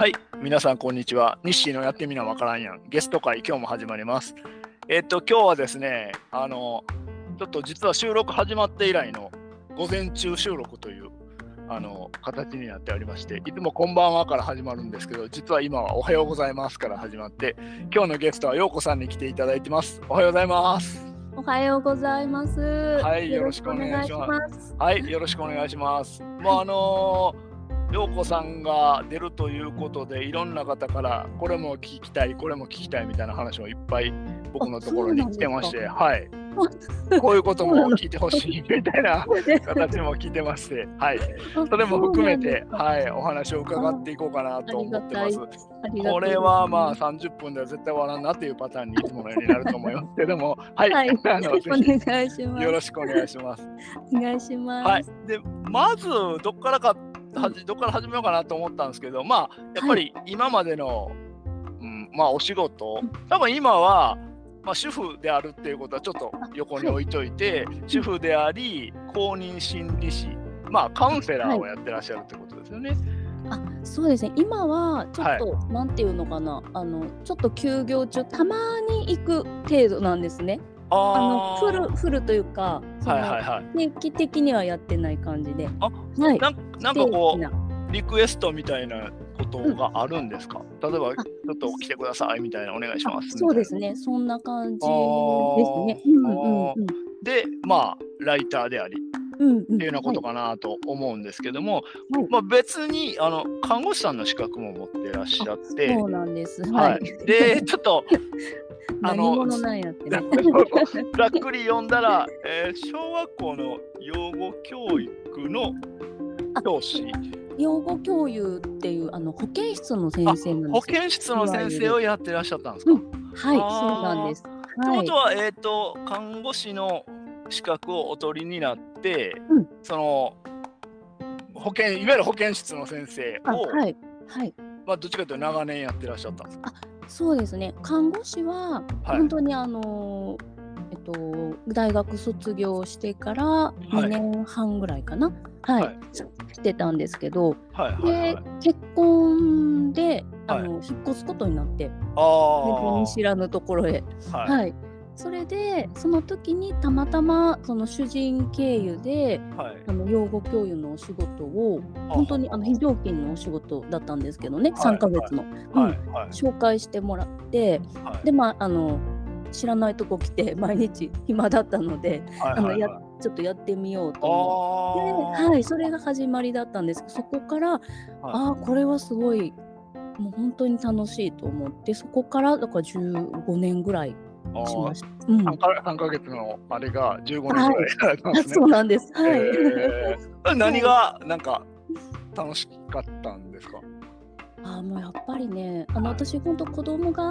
はい、皆さんこんにちは。日誌のやってみなわからんやん。ゲスト会今日も始まります。えっと今日はですね、あのちょっと実は収録始まって以来の午前中収録というあの形になっておりまして、いつもこんばんはから始まるんですけど、実は今はおはようございますから始まって、今日のゲストはようこさんに来ていただいてます。おはようございます。おはようございます。はいよろしくお願いしますはい、よろしくお願いします。もうあのー陽子さんが出るということでいろんな方からこれも聞きたいこれも聞きたいみたいな話もいっぱい僕のところに来てましてはい。こういうことも聞いてほしいみたいな 形も聞いてましてはい。それも含めてはいお話を伺っていこうかなと思ってます。これはまあ30分では絶対終わらんなっていうパターンにいつものようになると思いますけどもはい、はい、あのぜお願いします。ひよろしくお願いします。お願いします。はい、でまずどっからかどっから始めようかなと思ったんですけどまあやっぱり今までの、うん、まあお仕事。多分今は、まあ、主婦であるっていうことはちょっと横に置いといて、主婦であり公認心理師。まあカウンセラーをやってらっしゃるってことですよね。あ、そうですね。今はちょっと、なんていうのかな、あのちょっと休業中たまに行く程度なんですね。あのあフルフルというか、はいはいはい。定期的にはやってない感じで。あはい。なんなんかこうリクエストみたいなことがあるんですか、例えばちょっと来てくださいみたいなお願いしますそうですね。そんな感じですね。うんうんうん。でまあライターでありうんうん。っていうようなことかなと思うんですけども、はいまあ、別にあの看護師さんの資格も持ってらっしゃって、そうなんです。ははいい。でちょっと あ何の者なんやってね。ざっくり読んだら、えー小学校の養護教育の教師養護教諭っていうあの保健室の先あ生なんですよ。保健室の先生をやってらっしゃったんですか、うんはい、そうなんです。とはいいうこと。は、えー、と看護師の資格をお取りになって、うんその保健いわゆる保健室の先生を、あはいはい。まあ、どっちかというと長年やってらっしゃったんですか？そうですね。看護師ははい本当にあのーえっと大学卒業してから2年半ぐらいかな。はい。はいしてたんですけど、はいはいではい。結婚であの、は引っ越すことになって、あ見知らぬところへ。あ、はい。はい。それでその時にたまたまその主人経由ではい。あの養護教諭のお仕事を本当にあの非常勤のお仕事だったんですけどね、はい3ヶ月の、はい。うん。はい紹介してもらってはい。でまああの知らないとこ来て 毎日暇だったのではいあのやちょっとやってみようと思って、はい、それが始まりだったんです。けどそこから、はい。ああこれはすごいもう本当に楽しいと思ってそこからだから15年ぐらいしました。うん。3か3ヶ月のあれが15年ぐらいですね。そうなんです。はい。えー。何がなんか楽しかったんですか？あーもうやっぱりねあのはい。私本当子供が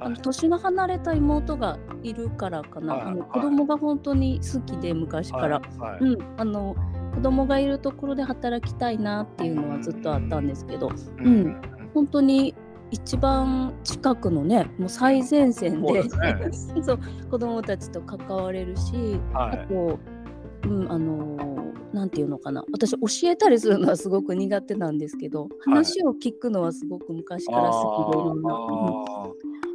あはい。の年の離れた妹がいるからかな、はい。はい。あの子供が本当に好きで昔から、はい。うん、あの子供がいるところで働きたいなっていうのはずっとあったんですけど。うん。本当に一番近くのねもう最前線で。そうね。そう子供たちと関われるし、はい。あと、うん、あのーなんていうのかな。私教えたりするのはすごく苦手なんですけど話を聞くのはすごく昔から好きでいろんな。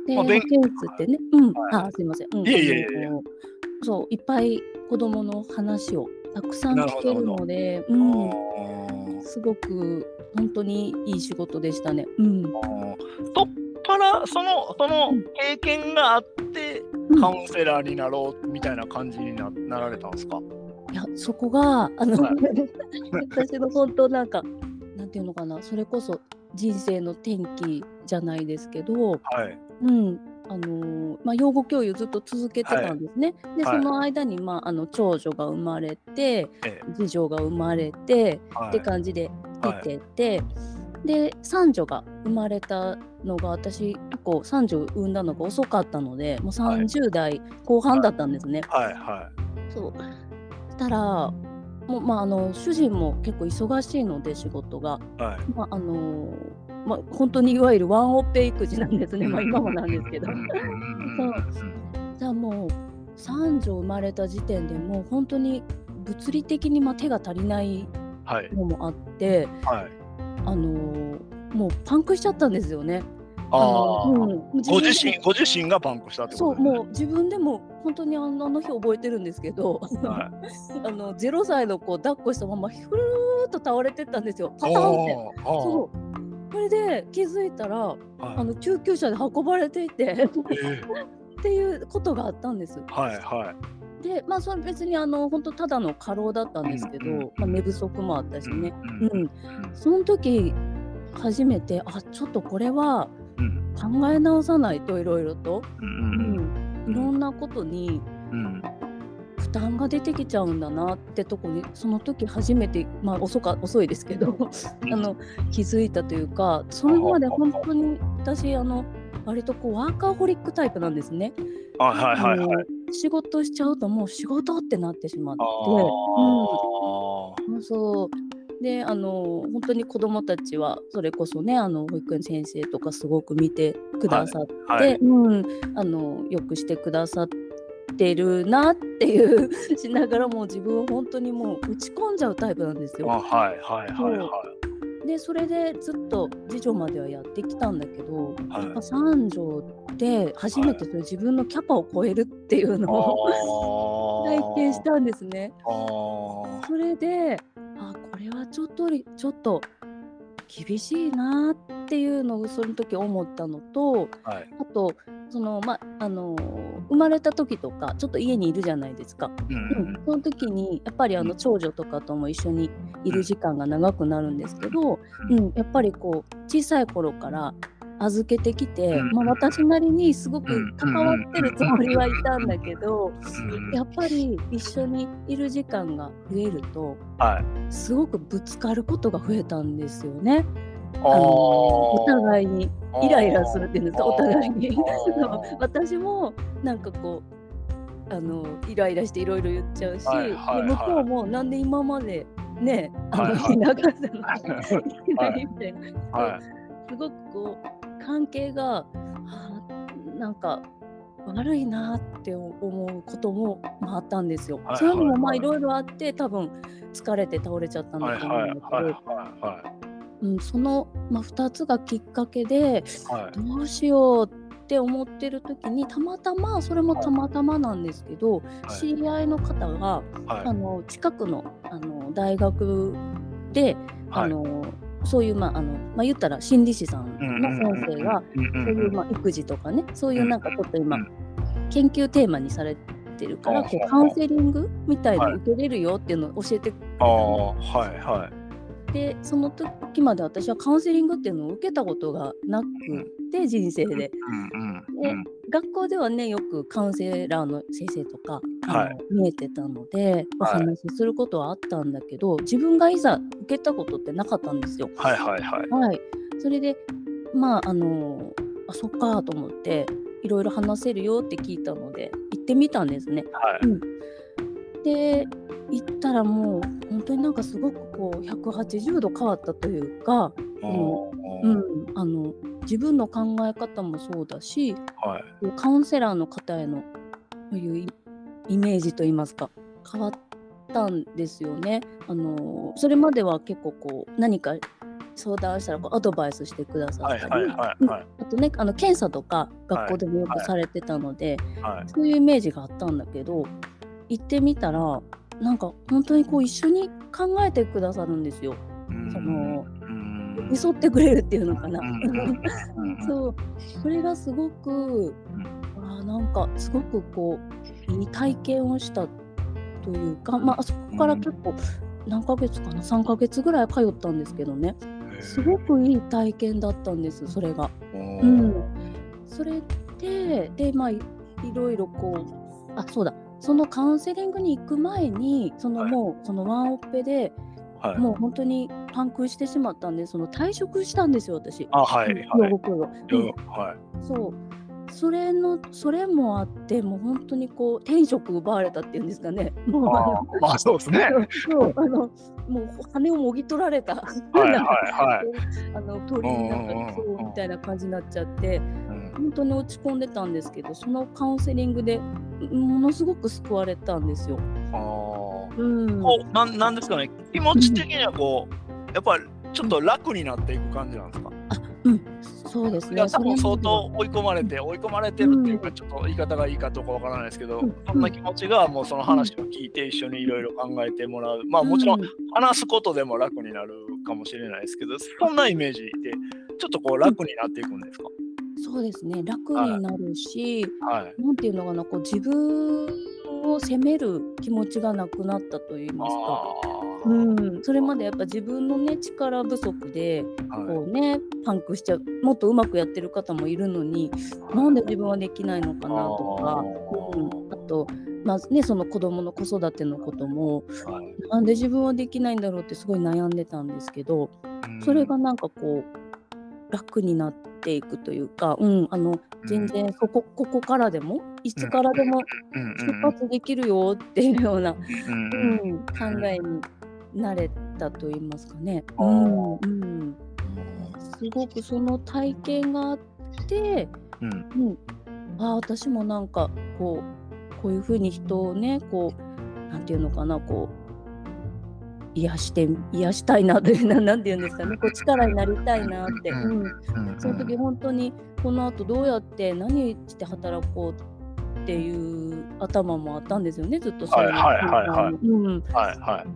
で、まあ勉保健室ってね、うん、はい。あ、すいません、うん、いえいえいえ。そう、いっぱい子供の話をたくさん聞けるので、うー。ん、すごく本当にいい仕事でしたね。うん、そっからそのそのうん。経験があってうん。カウンセラーになろうみたいな感じにななられたんですか？いや、そこが、あの、はい。私の本当なんか、なんていうのかな、それこそ人生の転機じゃないですけど、はい。うん。あのーまあ、養護教諭ずっと続けてたんですね。で、はい。その間に、まあ、あの長女が生まれて、え。次女が生まれて、はい。って感じで出てて、で三女が生まれたのが私結構三女産んだのが遅かったのでもうはい。30代後半だったんですね。はい。はそう。したらもう、まあ、あの主人も結構忙しいので仕事が、いはい。まああのまあ、本当にいわゆるワンオペ育児なんですね、まあ、今もなんですけど。うんうじゃあもう三女生まれた時点でもう本当に物理的にまあ手が足りないはいのもあって、はい。あのーもうパンクしちゃったんですよね。ああ、うん、ご自身ご自身がパンクしたってこと、ね、そうもう自分でも本当にあのあの日覚えてるんですけど、はい、あの0歳の子抱っこしたままひふるーっと倒れてったんですよ。パタンって。そう。それで気づいたら、はい、あの救急車で運ばれていて、えー、っていうことがあったんです。はいはいでまあそれ別にあの本当ただの過労だったんですけど、うんうん、まあ、寝不足もあったしね、うん、うん、その時初めてあちょっとこれは考え直さないといろいろと、うん、いろんなことに負担が出てきちゃうんだなってとこにその時初めて、まあ、遅か遅いですけど あの気づいたというかそれまで本当に私あの割とこうワーカーホリックタイプなんですね。はいはいはい、仕事しちゃうともう仕事ってなってしまって、うん、そう。であの本当に子どもたちはそれこそねあの保育園先生とかすごく見てくださって、はい。はい、うん、あのよくしてくださってるなっていう しながらも自分は本当にもう打ち込んじゃうタイプなんですよ。はいはいはいはい。でそれでずっと次女まではやってきたんだけど、はい、三女で初めてそれ自分のキャパを超えるっていうのを 体験したんですね。それであこれはちょっとちょっと厳しいなっていうのをその時思ったのと、はい、あとそのまあの生まれた時とかちょっと家にいるじゃないですか、うん、うん、その時にやっぱりあの長女とかとも一緒にいる時間が長くなるんですけど、うん、やっぱりこう小さい頃から預けてきて、まあ、私なりにすごく関わってるつもりはいたんだけど、やっぱり一緒にいる時間が増えると、はい、すごくぶつかることが増えたんですよね。あのお互いにイライラするっていうんですかお互いに。私もなんかこうあのイライラしていろいろ言っちゃうし、はいはいはい、向こうもなんで今までねあの、はいはい、なかったのに、はい、みたいな、はい、すごくこう関係が、あ、なんか悪いなって思うことも、まあ、あったんですよ。そういうのもまあいろいろあって多分疲れて倒れちゃったんだと思うんだけど、うん、その、まあ、2つがきっかけで、はい、どうしようって思ってる時にたまたまそれもたまたまなんですけど、はい、知り合いの方が、はい、あの近くのあの大学で、あのそういう、まああのまあ、言ったら心理師さんの先生が、そういう、まあ、育児とかねそういうなんかちょっと今、研究テーマにされてるから、こうカウンセリングみたいに受けれるよっていうのを教えてくれたはいはい、でその時まで私はカウンセリングっていうのを受けたことがなくて人生で。で学校ではねよくカウンセラーの先生とか、はい、見えてたのでお話しすることはあったんだけど、はい、自分がいざ受けたことってなかったんですよ。はいはいはい。はい、それでまああのあそっかと思っていろいろ話せるよって聞いたので行ってみたんですね。はい、うん、で行ったらもう本当になんかすごくこう180度変わったというか、うん、あの自分の考え方もそうだし、はい、カウンセラーの方へのそういうイメージといいますか変わったんですよね。あのそれまでは結構こう何か相談したらこうアドバイスしてくださったり、あとねあの検査とか学校でもよくされてたので、はい。はい、そういうイメージがあったんだけど行ってみたらなんか本当にこう一緒に考えてくださるんですよ。その寄り添ってくれるっていうのかな。そう。それがすごくあなんかすごくこういい体験をしたというか、まあそこから結構何ヶ月かな？3ヶ月ぐらい通ったんですけどね。すごくいい体験だったんですそれが。うん、それででまあいろいろこうあそうだそのカウンセリングに行く前にそのもう、はい、そのワンオペで、はい、もう本当にパンクしてしまったんでその退職したんですよ私。あはい、はい、はい、そう。それのそれもあってもう本当にこう天職奪われたっていうんですかね。もうあまあそうですね。そうあのもう羽をもぎ取られた。はいはいはい。あの鳥になんかそうみたいな感じになっちゃって、うん、本当に落ち込んでたんですけどそのカウンセリングでものすごく救われたんですよ。あ。うん、こうなんなんですかね。気持ち的にはこう、やっぱりちょっと楽になっていく感じなんですか、うん、そうですね。多分相当追い込まれて、追い込まれてるっていうか、ちょっと言い方がいいかどうかわからないですけど、うん、そんな気持ちがもうその話を聞いて一緒にいろいろ考えてもらう。まあもちろん話すことでも楽になるかもしれないですけど、そんなイメージで、ちょっとこう楽になっていくんですか、そうですね。楽になるし、はい、なんていうのかな、こう自分を責める気持ちがなくなったと言いますか。うん、それまでやっぱ自分のね力不足でこうね、はい、パンクしちゃうもっとうまくやってる方もいるのになんで自分はできないのかなとか、うん、あとまあね、その子供の子育てのことも、はい、なんで自分はできないんだろうってすごい悩んでたんですけど、それがなんかこう楽になっていくというか、うん、あの全然ここここからでもいつからでも出発できるよっていうような、うん、考えに慣れたと言いますかね。うんうん、すごくその体験があって、うん、うん、あ私もなんかこうこういうふうに人をねこうなんていうのかなこう癒して癒したいなというな何て言うんですかね。こう力になりたいなって、うん、その時本当にこのあとどうやって何して働こうっていう頭もあったんですよね。ずっとそれ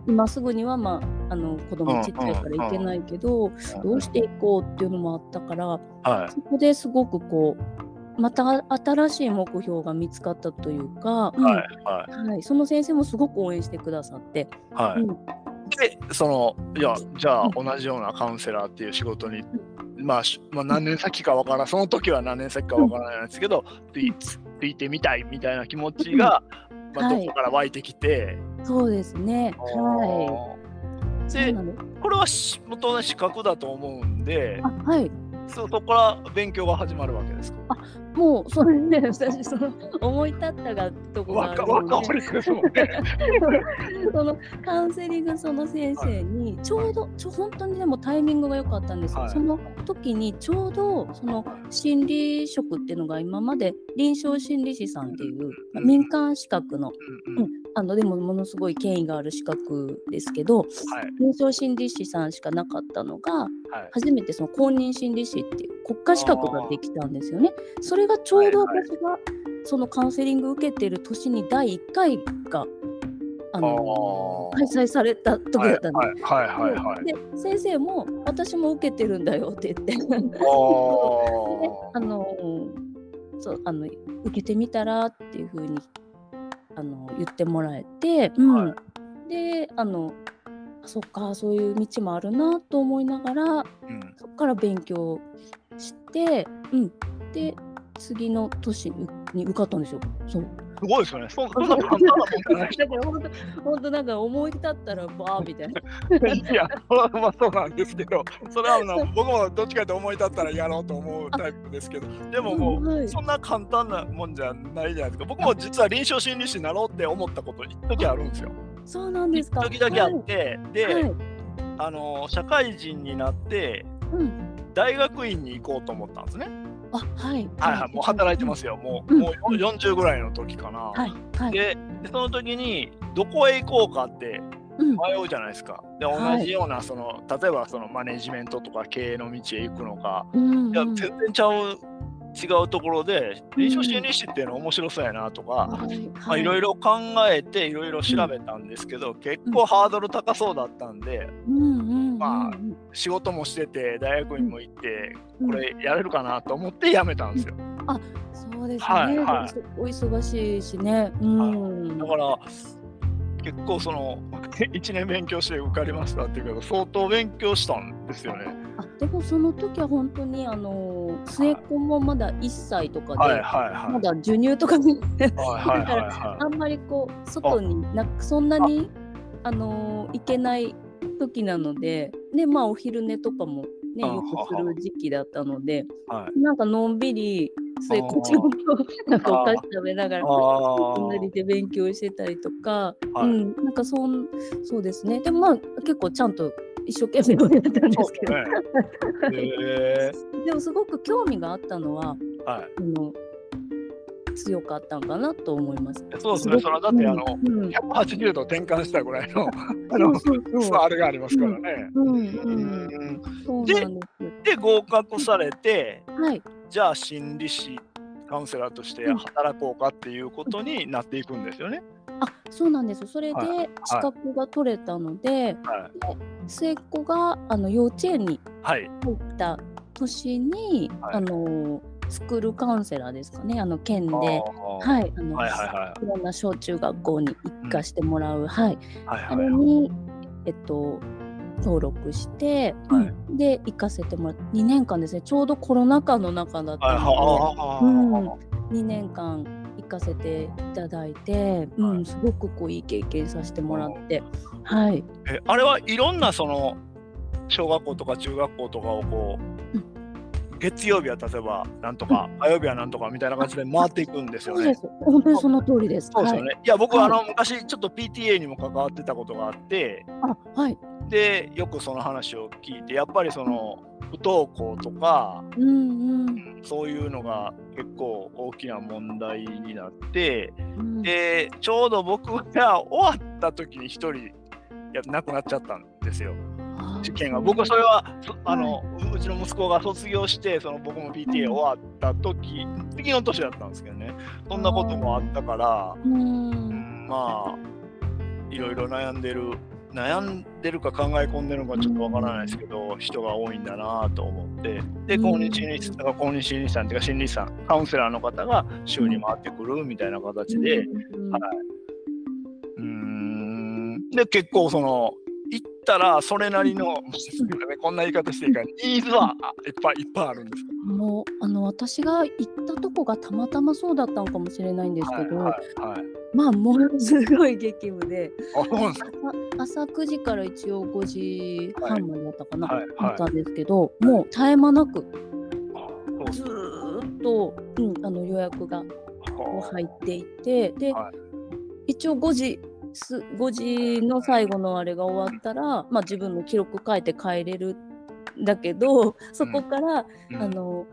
今すぐには、まあ、あの子供ちっちゃいからいけないけど、どうしていこうっていうのもあったから、はい、そこですごくこうまた新しい目標が見つかったというか、うん。はいはい。はい、その先生もすごく応援してくださって。はい、うん、でそのいやじゃあ同じようなカウンセラーっていう仕事に、まあ、まあ何年先かわからその時は何年先かわからないんですけど、うん、ついてみたいみたいな気持ちが、まあ、どこから湧いてきて、はい、そうですね。はい。でこれは元の資格だと思うんで、はい。そこから勉強が始まるわけですか？あもうそれね私その思い立ったがとこがあるので。そのカウンセリングその先生にちょうどちょ本当にでもタイミングが良かったんですよ、はい、その時にちょうどその心理職っていうのが今まで臨床心理士さんっていう、うん、民間資格の、うん、うん、あのでもものすごい権威がある資格ですけど、はい、臨床心理士さんしかなかったのが、はい、初めてその公認心理士っていう国家資格ができたんですよね。それがちょうど私がそのカウンセリング受けてる年に第1回があの開催された時だったんです。はいはいはい、で先生も私も受けてるんだよって言って。であのそうあの受けてみたらっていうふうにあの言ってもらえて、うん、はい、であのそっかそういう道もあるなと思いながら、うん、そこから勉強して、うん、で次の年に受かったんですよ。そうすごいですよね。そそんな簡単なもんじゃない。本当本当なんか思い立ったらバーみたいな。いや、まあそうなんですけど、それはの僕もどっちかと思い立ったらやろうと思うタイプですけど、でももう、はい、そんな簡単なもんじゃないじゃないですか。僕も実は臨床心理士になろうって思ったこと一時あるんですよ。そうなんですか。時だけあって、はい、で、はい、あの社会人になって、うん、大学院に行こうと思ったんですね。あはい、はいはい、もう働いてますよ、もう,、もう40ぐらいの時かな。はいはい、でその時にどこへ行こうかって迷うじゃないですか。で同じようなその、例えばそのマネジメントとか経営の道へ行くのか、いや全然ちゃう違うところで臨床心理士っていうの面白そうやなとか、まあ、い。ろいろ考えていろいろ調べたんですけど、うん、結構ハードル高そうだったんで、うんまあ仕事もしてて大学院も行ってこれやれるかなと思って辞めたんですよ。あそうですね、はいはい、お忙しいしね。うん、だから結構その 1年勉強して受かりましたっていうけど相当勉強したんですよね。あでもその時は本当にあの末っ子もまだ1歳とかで、はいはいはい、まだ授乳とかね。だからあんまりこう外になそんなにあ。の行けない時なのででまあお昼寝とかもねよくする時期だったので、はい、なんかのんびり末っ子ちゃんとなんかお菓子食べながら隣で勉強してたりとか、うん、なんかそんそうですね。でもまあ結構ちゃんと一生懸命やったんですけど、ね、でもすごく興味があったのは、はい、の強かったんかなと思います。そうですね、それはだってあの、うん、180度転換したぐらいのあのあれがありますからね。ですで合格されて、はい、じゃあ心理師カウンセラーとして働こうかっていうことになっていくんですよね。あそうなんです。それで資格が取れたので,、はい。末っ子があの幼稚園に入った年に、はい、あのスクールカウンセラーですかね。あの県で、はい。あのろんな小中学校に行かしてもらう、うん、はい、あれにえっと登録して、はい、で行かせてもらって2年間ですね。ちょうどコロナ禍の中だったので、うん、2年間行かせていただいて、うん、すごくこういい経験させてもらって、はい、えあれはいろんなその小学校とか中学校とかをこう、うん、月曜日は例えばなんとか、火曜日はなんとかみたいな感じで回っていくんですよね。本当にその通りです。そうですよね。はい、いや僕はあの、昔ちょっと PTA にも関わってたことがあって、あはい。でよくその話を聞いてやっぱりその不登校とか、うんうん、そういうのが結構大きな問題になって、うん、でちょうど僕が終わった時に1人や亡くなっちゃったんですよ。事件が。僕はそれはあの、はい、うちの息子が卒業してその僕も PTA 終わった時、次の年だったんですけどね。そんなこともあったから、うん、まあいろいろ悩んでる悩んでるか考え込んでるのかちょっとわからないですけど、人が多いんだなと思って。で公認心理師公認心理師さんっていうか心理師さんカウンセラーの方が週に回ってくるみたいな形で、はい、うん。で結構その行ったらそれなりの、こんな言い方していいかニーズはいっぱいいっぱいあるんですもうあの私が行ったとこがたまたまそうだったのかもしれないんですけど、はいはいはい、まあものすごい激務で朝9時から一応5時半までだったかな、はいはい、ったんですけど、もう絶え間なくずっと、うん、あの予約が入っていてで、一応5時5時の最後のあれが終わったら、まあ、自分の記録書いて帰れるんだけどそこから、うん、あの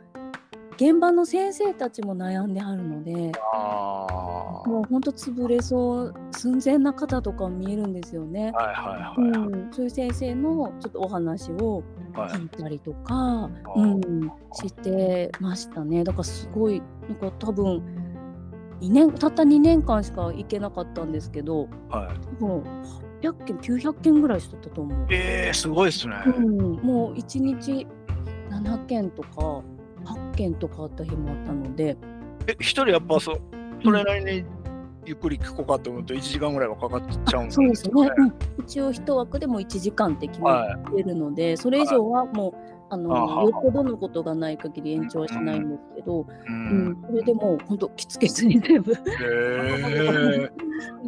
現場の先生たちも悩んではるのでもうほんと潰れそう寸前な方とか見えるんですよね。はいはいはい、うん、そういう先生のちょっとお話を聞いたりとか、はい、うん、してましたね。だからすごいなんか多分2年たった2年間しか行けなかったんですけど、はい、もう800件900件ぐらいしとったと思う。えー、すごいですね、うん、もう1日7件とか8件とかあった日もあったので。え一人やっぱそそれなりにゆっくり聞こうかと思うと1時間ぐらいはかかっちゃうんですね。そうですね、うん、一応一枠でも1時間って決まってるので、はい、それ以上はもうあのよっぽどのことがない限り延長はしないんですけど、うん、うん、それでもう本当きつけずに全部。へ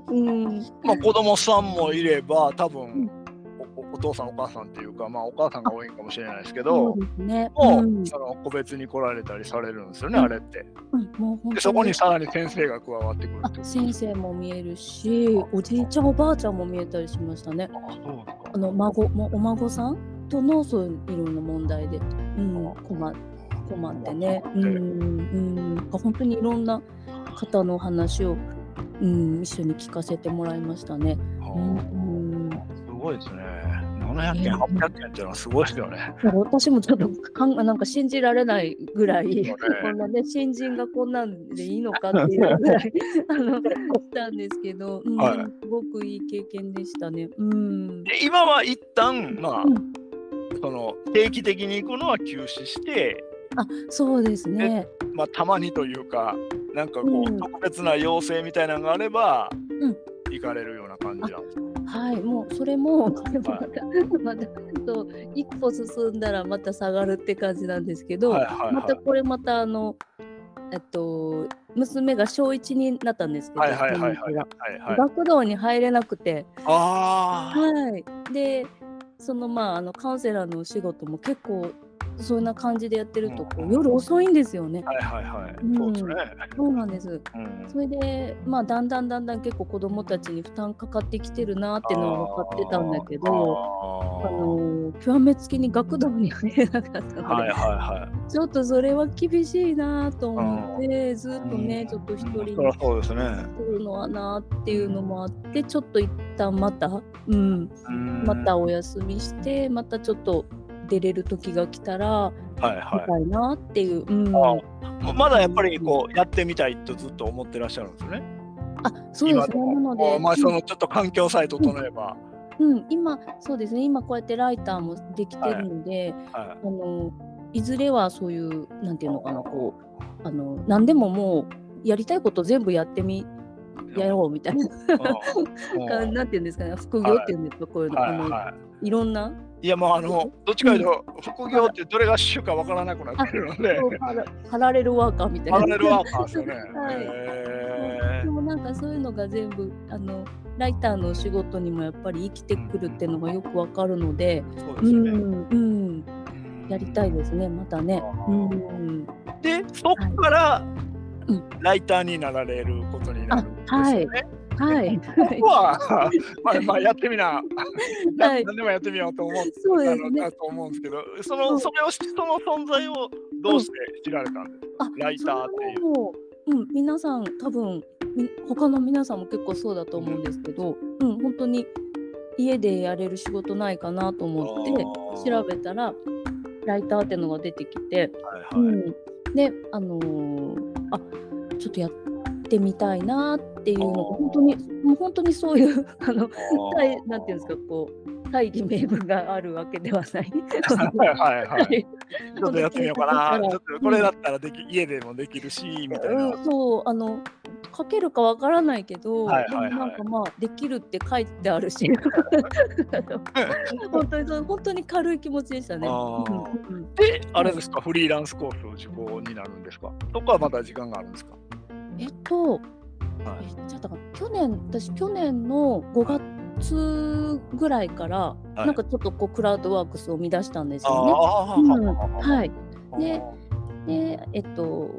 うん、まあ子供さんもいれば多分、お父さんお母さんっていうかまあお母さんが多いかもしれないですけど、そうね、もう、その個別に来られたりされるんですよね、あれって。もうでそこにさらに先生が加わってくる先生も見えるし、おじいちゃんおばあちゃんも見えたりしましたね。あそうあの孫もお孫さんとのそういろんな問題で、うん、困困ってね、うんうん、本当にいろんな方の話を、うん、一緒に聞かせてもらいましたね。うん、すごいですね。700件、800件っていうのはすごいですよね。私もちょっとかんなんか信じられないぐらい、ね、こんなね、新人がこんなんでいいのかっていうぐらい あのしたんですけど、うん、はい、すごくいい経験でしたね。うん、今は一旦まあ、うんその定期的に行くのは休止してあそうですね、まあ、たまにというかなんかこう、うん、特別な要請みたいなのがあれば、うん、行かれるような感じなんですかはい、もうそれもまた、またと一歩進んだらまた下がるって感じなんですけど、はいはいはい、またこれまたあのえっと娘が小1になったんですけど、はいはいはいはい。は。いはい、学童に入れなくて、あはい、でそのまああのカウンセラーのお仕事も結構そんな感じでやってるとこう、うん、夜遅いんですよね。はいはいはい。うん、そうですね。そうなんです。うん、それでまあだんだんだんだん結構子どもたちに負担かかってきてるなっていうのは分かってたんだけど、あの極めつきに学童に入れなかったので、はいはいはい、ちょっとそれは厳しいなと思って、ずっとね、ちょっと一人にそうですね。来るのはなっていうのもあって、ちょっと一旦また、うん、またお休みして、またちょっと出れる時が来たら、はいはい、みたいなっていう、うん、まだやっぱりこうやってみたいとずっと思ってらっしゃるんですね？あそうです。ねなので、まあ、そのちょっと環境さえ整えば。うん、今そうですね。今こうやってライターもできてるので、はい。はい、あのいずれはそういうなんていうのかなこうあの何でももうやりたいこと全部やってみやろうみたいな。なんていうんですかね。副業っていうんですか、こういうの、はいはい、いろんないやもうあのどっちかというと、副業ってどれが主かわからなくなってるのでパラレルワーカーみたいな。パラレルワーカーですよね、はい、でもなんかそういうのが全部あのライターの仕事にもやっぱり生きてくるっていうのがよくわかるので、うん、うん、やりたいですねまたね。うん、でそこから、ライターになられることになるんですよね。はいはい。ここは、まあ、まあ、やってみな、はい、何でもやってみようと思う、そうですね、と思うんですけど、その、それを、その存在をどうして知られたんですか、うん、ライターっていう。うん、皆さん多分他の皆さんも結構そうだと思うんですけど、うん、本当に家でやれる仕事ないかなと思って調べたらライターっていうのが出てきて、はいはい、うん、であのー、あちょっとやってみたいなっていうのが本当にもう本当にそういう あのなんていうんですかこう大義名分があるわけではない。はいはいはい。ちょっとやってみようかな。ちょっとこれだったらでき、家でもできるしみたいな。うん、そうあの書けるかわからないけど、はいはいはい、なんかまあできるって書いてあるし 本当にそう本当に軽い気持ちでしたね。であれですか？フリーランスコースを受講になるんですか？そこはまだ時間があるんですか？えっと、はい、えじゃだから去年私去年の5月ぐらいから、はい、なんかちょっとこうクラウドワークスを生み出したんですよね。うん、はい。ででえっと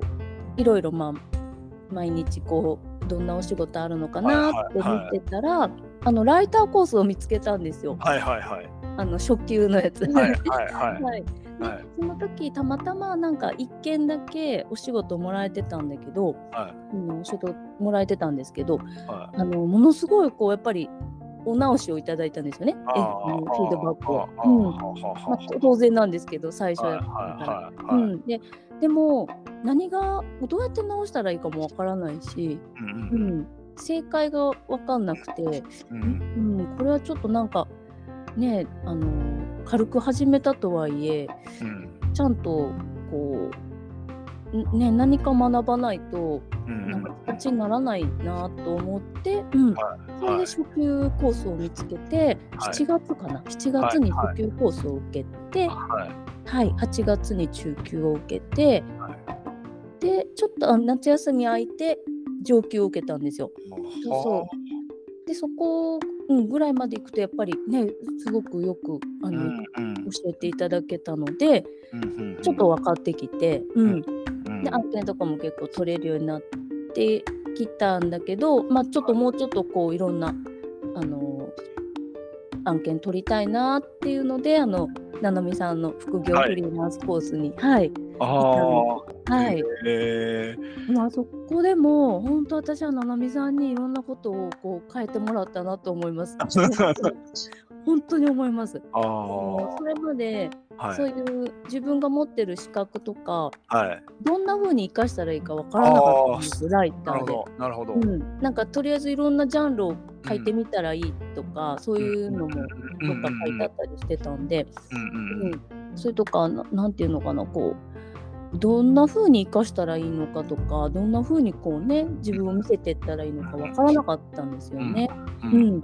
いろいろまあ毎日こうどんなお仕事あるのかなって見てたら、あのライターコースを見つけたんですよ。はいはいはい。あの初級のやつ。はいはいはい。はい。はい、その時たまたまなんか1件だけお仕事もらえてたんだけど、はい、うん、お仕事もらえてたんですけど、はい、あのものすごいこうやっぱりお直しをいただいたんですよね、えフィードバックを。うん。まあ、当然なんですけど最初やったででも何がどうやって直したらいいかもわからないし、うん、うん、正解が分かんなくて、うん、うん、これはちょっとなんかねあの軽く始めたとはいえ、ちゃんとこうね、何か学ばないと、なんか形にならないなと思って、うん、それで初級コースを見つけて、はい、7月かな？7月に初級コースを受けて、はい、はい、8月に中級を受けて、でちょっと夏休み空いて上級を受けたんですよ。そうでそこ、うん、ぐらいまで行くとやっぱりねすごくよくあの、うんうん、教えていただけたので、うんうんうん、ちょっと分かってきて、うん、で案件とかも結構取れるようになってきたんだけど、まあ、ちょっともうちょっとこういろんなあの案件取りたいなっていうのであのななみさんの副業フリーランスコースに、はい、はい、はい、えー、まあそこでも本当私はななみさんにいろんなことをこう変えてもらったなと思います。本当に思います。あそれまで、はい、そういう自分が持ってる資格とか、はい、どんな風に生かしたらいいかわからなかったんですライターで。なるほど、うん、なんかとりあえずいろんなジャンルを書いてみたらいいとか、うん、そういうのもどっか書いてあったりしてたんで、うん、それとかななんていうのかなこうどんな風に生かしたらいいのかとかどんな風にこうね自分を見せていったらいいのかわからなかったんですよね。うん。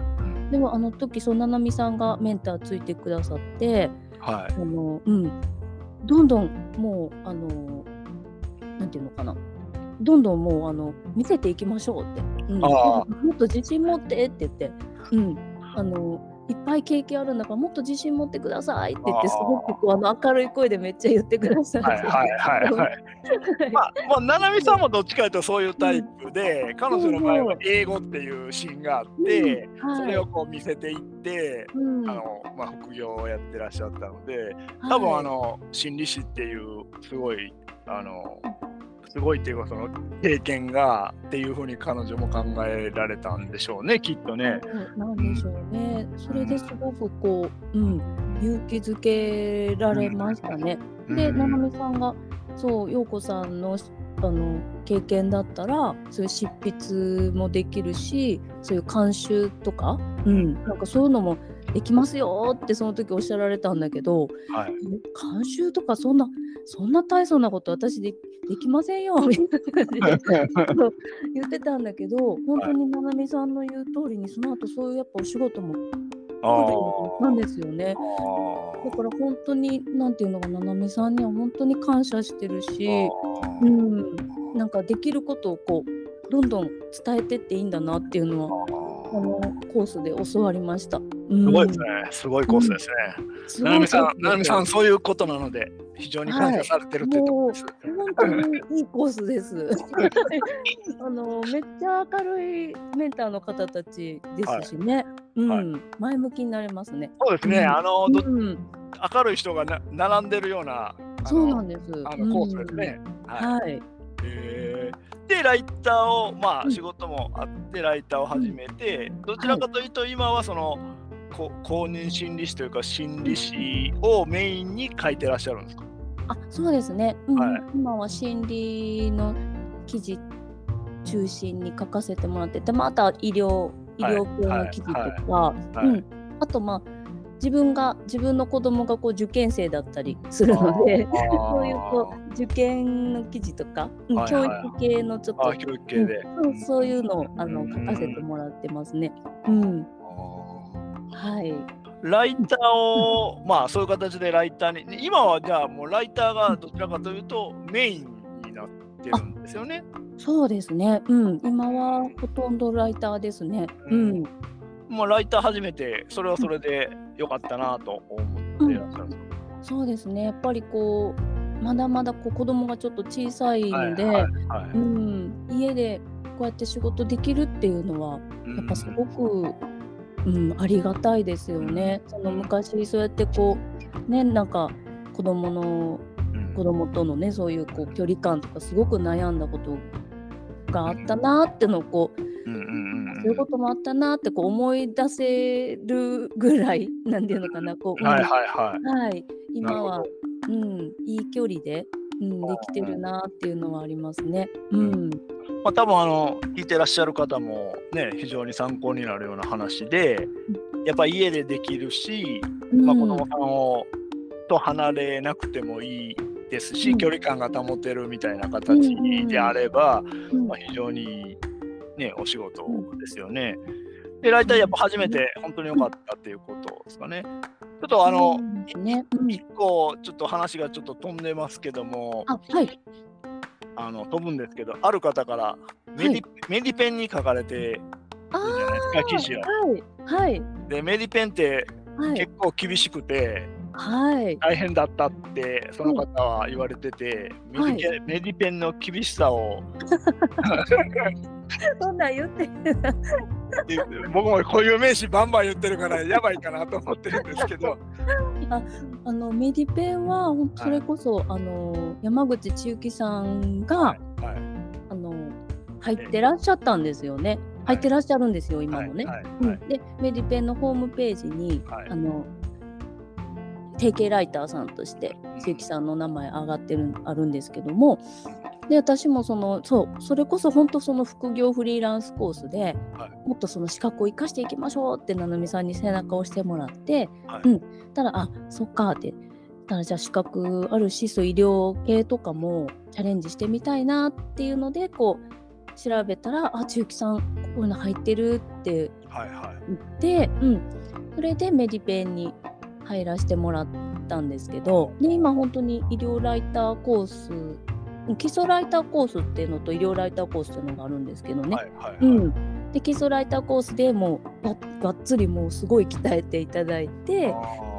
でもあの時そんななみさんがメンターついてくださって、はい、あのうん、どんどんもうあのなんていうのかなどんどんもうあの見せていきましょうって、うん、もっと自信持ってって言って、うん、あのいっぱい経験あるんだからもっと自信持ってくださいって言ってすごくこうあの明るい声でめっちゃ言ってください。はいはいはいはい。まあ、まあ、ななみさんもどっちかというとそういうタイプで、うん、彼女の場合は英語っていうシーンがあって、うん。はい、それをこう見せていって、うん、あのまあ、副業をやってらっしゃったので多分あの心理師っていうすごいあのすごいっていうかその経験がっていうふうに彼女も考えられたんでしょうねきっとね。なんでしょうね。それですごくこう、うん、勇気づけられましたね。で、ななみさんがそう陽子さんのあの経験だったらそういう執筆もできるしそういう監修とか、うん、なんかそういうのもできますよってその時おっしゃられたんだけど、はい、監修とかそんなそんな大層なこと私でできませんよみたいな感じで 言ってたんだけど本当にななみさんの言う通りにその後そういうやっぱお仕事もなんですよね。だから本当に何て言うのかななみさんには本当に感謝してるし、うん、なんかできることをこうどんどん伝えてっていいんだなっていうのはこのコースで教わりました。すごいですね。すごいコースですね。ななみさん、ななみさん、そういうことなので、非常に感謝されてるというところです。本当にいいコースです。あの、めっちゃ明るいメンターの方たちですしね。うん、前向きになれますね。そうですね。あの、明るい人がな並んでるような。そうなんです。あのコースですね。はい。えでライターをまあ仕事もあってライターを始めて、どちらかというと今はその公認心理師というか心理師をメインに書いてらっしゃるんですか？あそうですね、うん、はい、今は心理の記事中心に書かせてもらっててまた医療医療系の記事とか、うん、あとまあ自分が自分の子供がこう受験生だったりするのでそういうこう受験の記事とか、はいはい、教育系のちょっと教育系で、うん、そういうのをあの書かせてもらってますね。うん、はい。ライターを、まあそういう形でライターに、今はじゃあもうライターがどちらかというとメインになってるんですよね。そうですね。うん、今はほとんどライターですね。うん。うん、もうライター始めて、それはそれで良かったなと思ってらっしゃるんですか、うん、そうですね。やっぱりこうまだまだこう子供がちょっと小さいので、うん、家でこうやって仕事できるっていうのはやっぱすごくうん、ありがたいですよね。その昔そうやってこうねなんか子供の子供とのねそういうこう距離感とかすごく悩んだことがあったなってのをこう、そういうこともあったなってこう思い出せるぐらいなんていうのかなこう、はいはいはい、はい、今は、うん、いい距離で、うん、できてるなっていうのはありますね。うん。まあ、多分あの聞いてらっしゃる方もね非常に参考になるような話でやっぱ家でできるし、まあ、子供さんをと離れなくてもいいですし、うん、距離感が保てるみたいな形であれば、うん、まあ、非常にねお仕事ですよね。で大体やっぱ初めて本当に良かったっていうことですかね。ちょっとあの、ね、1個ちょっと話がちょっと飛んでますけども、はい、あの飛ぶんですけどある方からメディはい、メディペンに書かれてるじゃないですか記事を。はい、でメディペンって結構厳しくて、はい、大変だったってその方は言われてて、メディペンメディペンの厳しさを そんなん言って 僕も固有名詞バンバン言ってるから やばいかなと思ってるんですけど。ああのメディペンはそれこそ、はい、あの山口千幸さんが、はいはい、あの入ってらっしゃったんですよね。入ってらっしゃるんですよ、今もね。うん、でメディペンのホームページに、あの定型ライターさんとして千幸さんの名前上がってるあるんですけどもで私もそのそうそれこそ本当その副業フリーランスコースで、はい、もっとその資格を生かしていきましょうってななみさんに背中を押してもらって、はい、うん。たらあそっかって。たらじゃあ資格あるしそう医療系とかもチャレンジしてみたいなっていうのでこう調べたらあ千幸さんこういうの入ってるって言って、はい。はい、うん、それでメディペンに入らせてもらったんですけどで今本当に医療ライターコース基礎ライターコースっていうのと医療ライターコースっていうのがあるん。ですけどね。はいはいはい、うん、で基礎ライターコースでもうがっつりもうすごい鍛えていただいて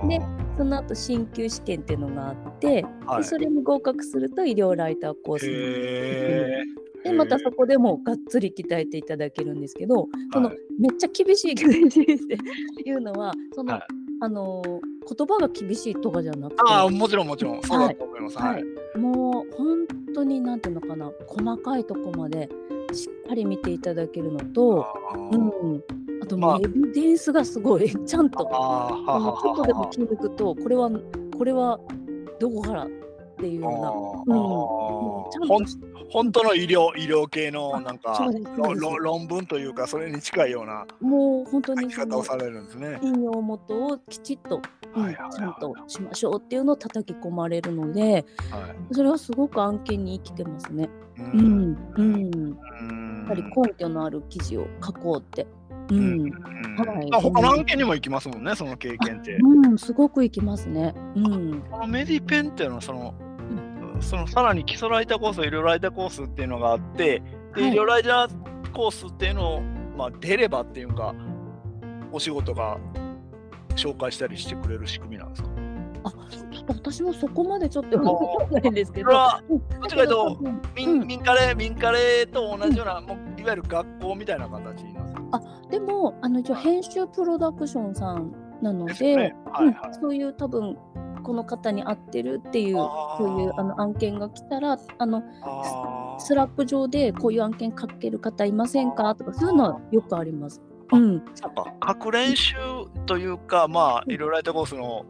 でその後進級試験っていうのがあって、はい、でそれに合格すると医療ライターコースにでまたそこでもがっつり鍛えていただけるん。ですけど、そのめっちゃ厳しい厳しいっていうのはその、はい、あの言葉が厳しいとかじゃなくて。あもちろんもちろん。そうだと思います、はい、はい、もう本当になんていうのかな細かいとこまでしっかり見ていただけるのと、うん、あともエビデンスがすごいちゃんと、ちょっとでも気抜くとこれはこれはどこからっていうような、うん、ちゃんと。本当の医療医療系のなんか論文というかそれに近いようなもう本当に方をされるんですね。引用元をきちっと、うん、ちゃんとしましょうっていうのを叩き込まれるので、はい、それはすごく案件に生きてますね。うん、うん、やっぱり根拠のある記事を書こうって。うん、はい、他の案件にも行きますもんね、その経験って。うん、すごく行きますね。うん、このメディペンっていうのはそのそのさらに基礎ライターコース、医療ライターコースっていうのがあって、で、はい、医療ライターコースっていうのを、まあ、出ればっていうか、お仕事が紹介したりしてくれる仕組みなんですか？あ私もそこまでちょっと分かんないんですけど。どっちかというと、民民カレー、民カレーと同じような、うん、もういわゆる学校みたいな形なんです。かあでもあの一応編集プロダクションさんなので、ね。はいはい、そういう多分この方に合ってるっていうそういうあの案件が来たらあのスラック上でこういう案件書ける方いませんかとかそういうのはよくあります。うん、書く練習というかまあいろいろライトコースの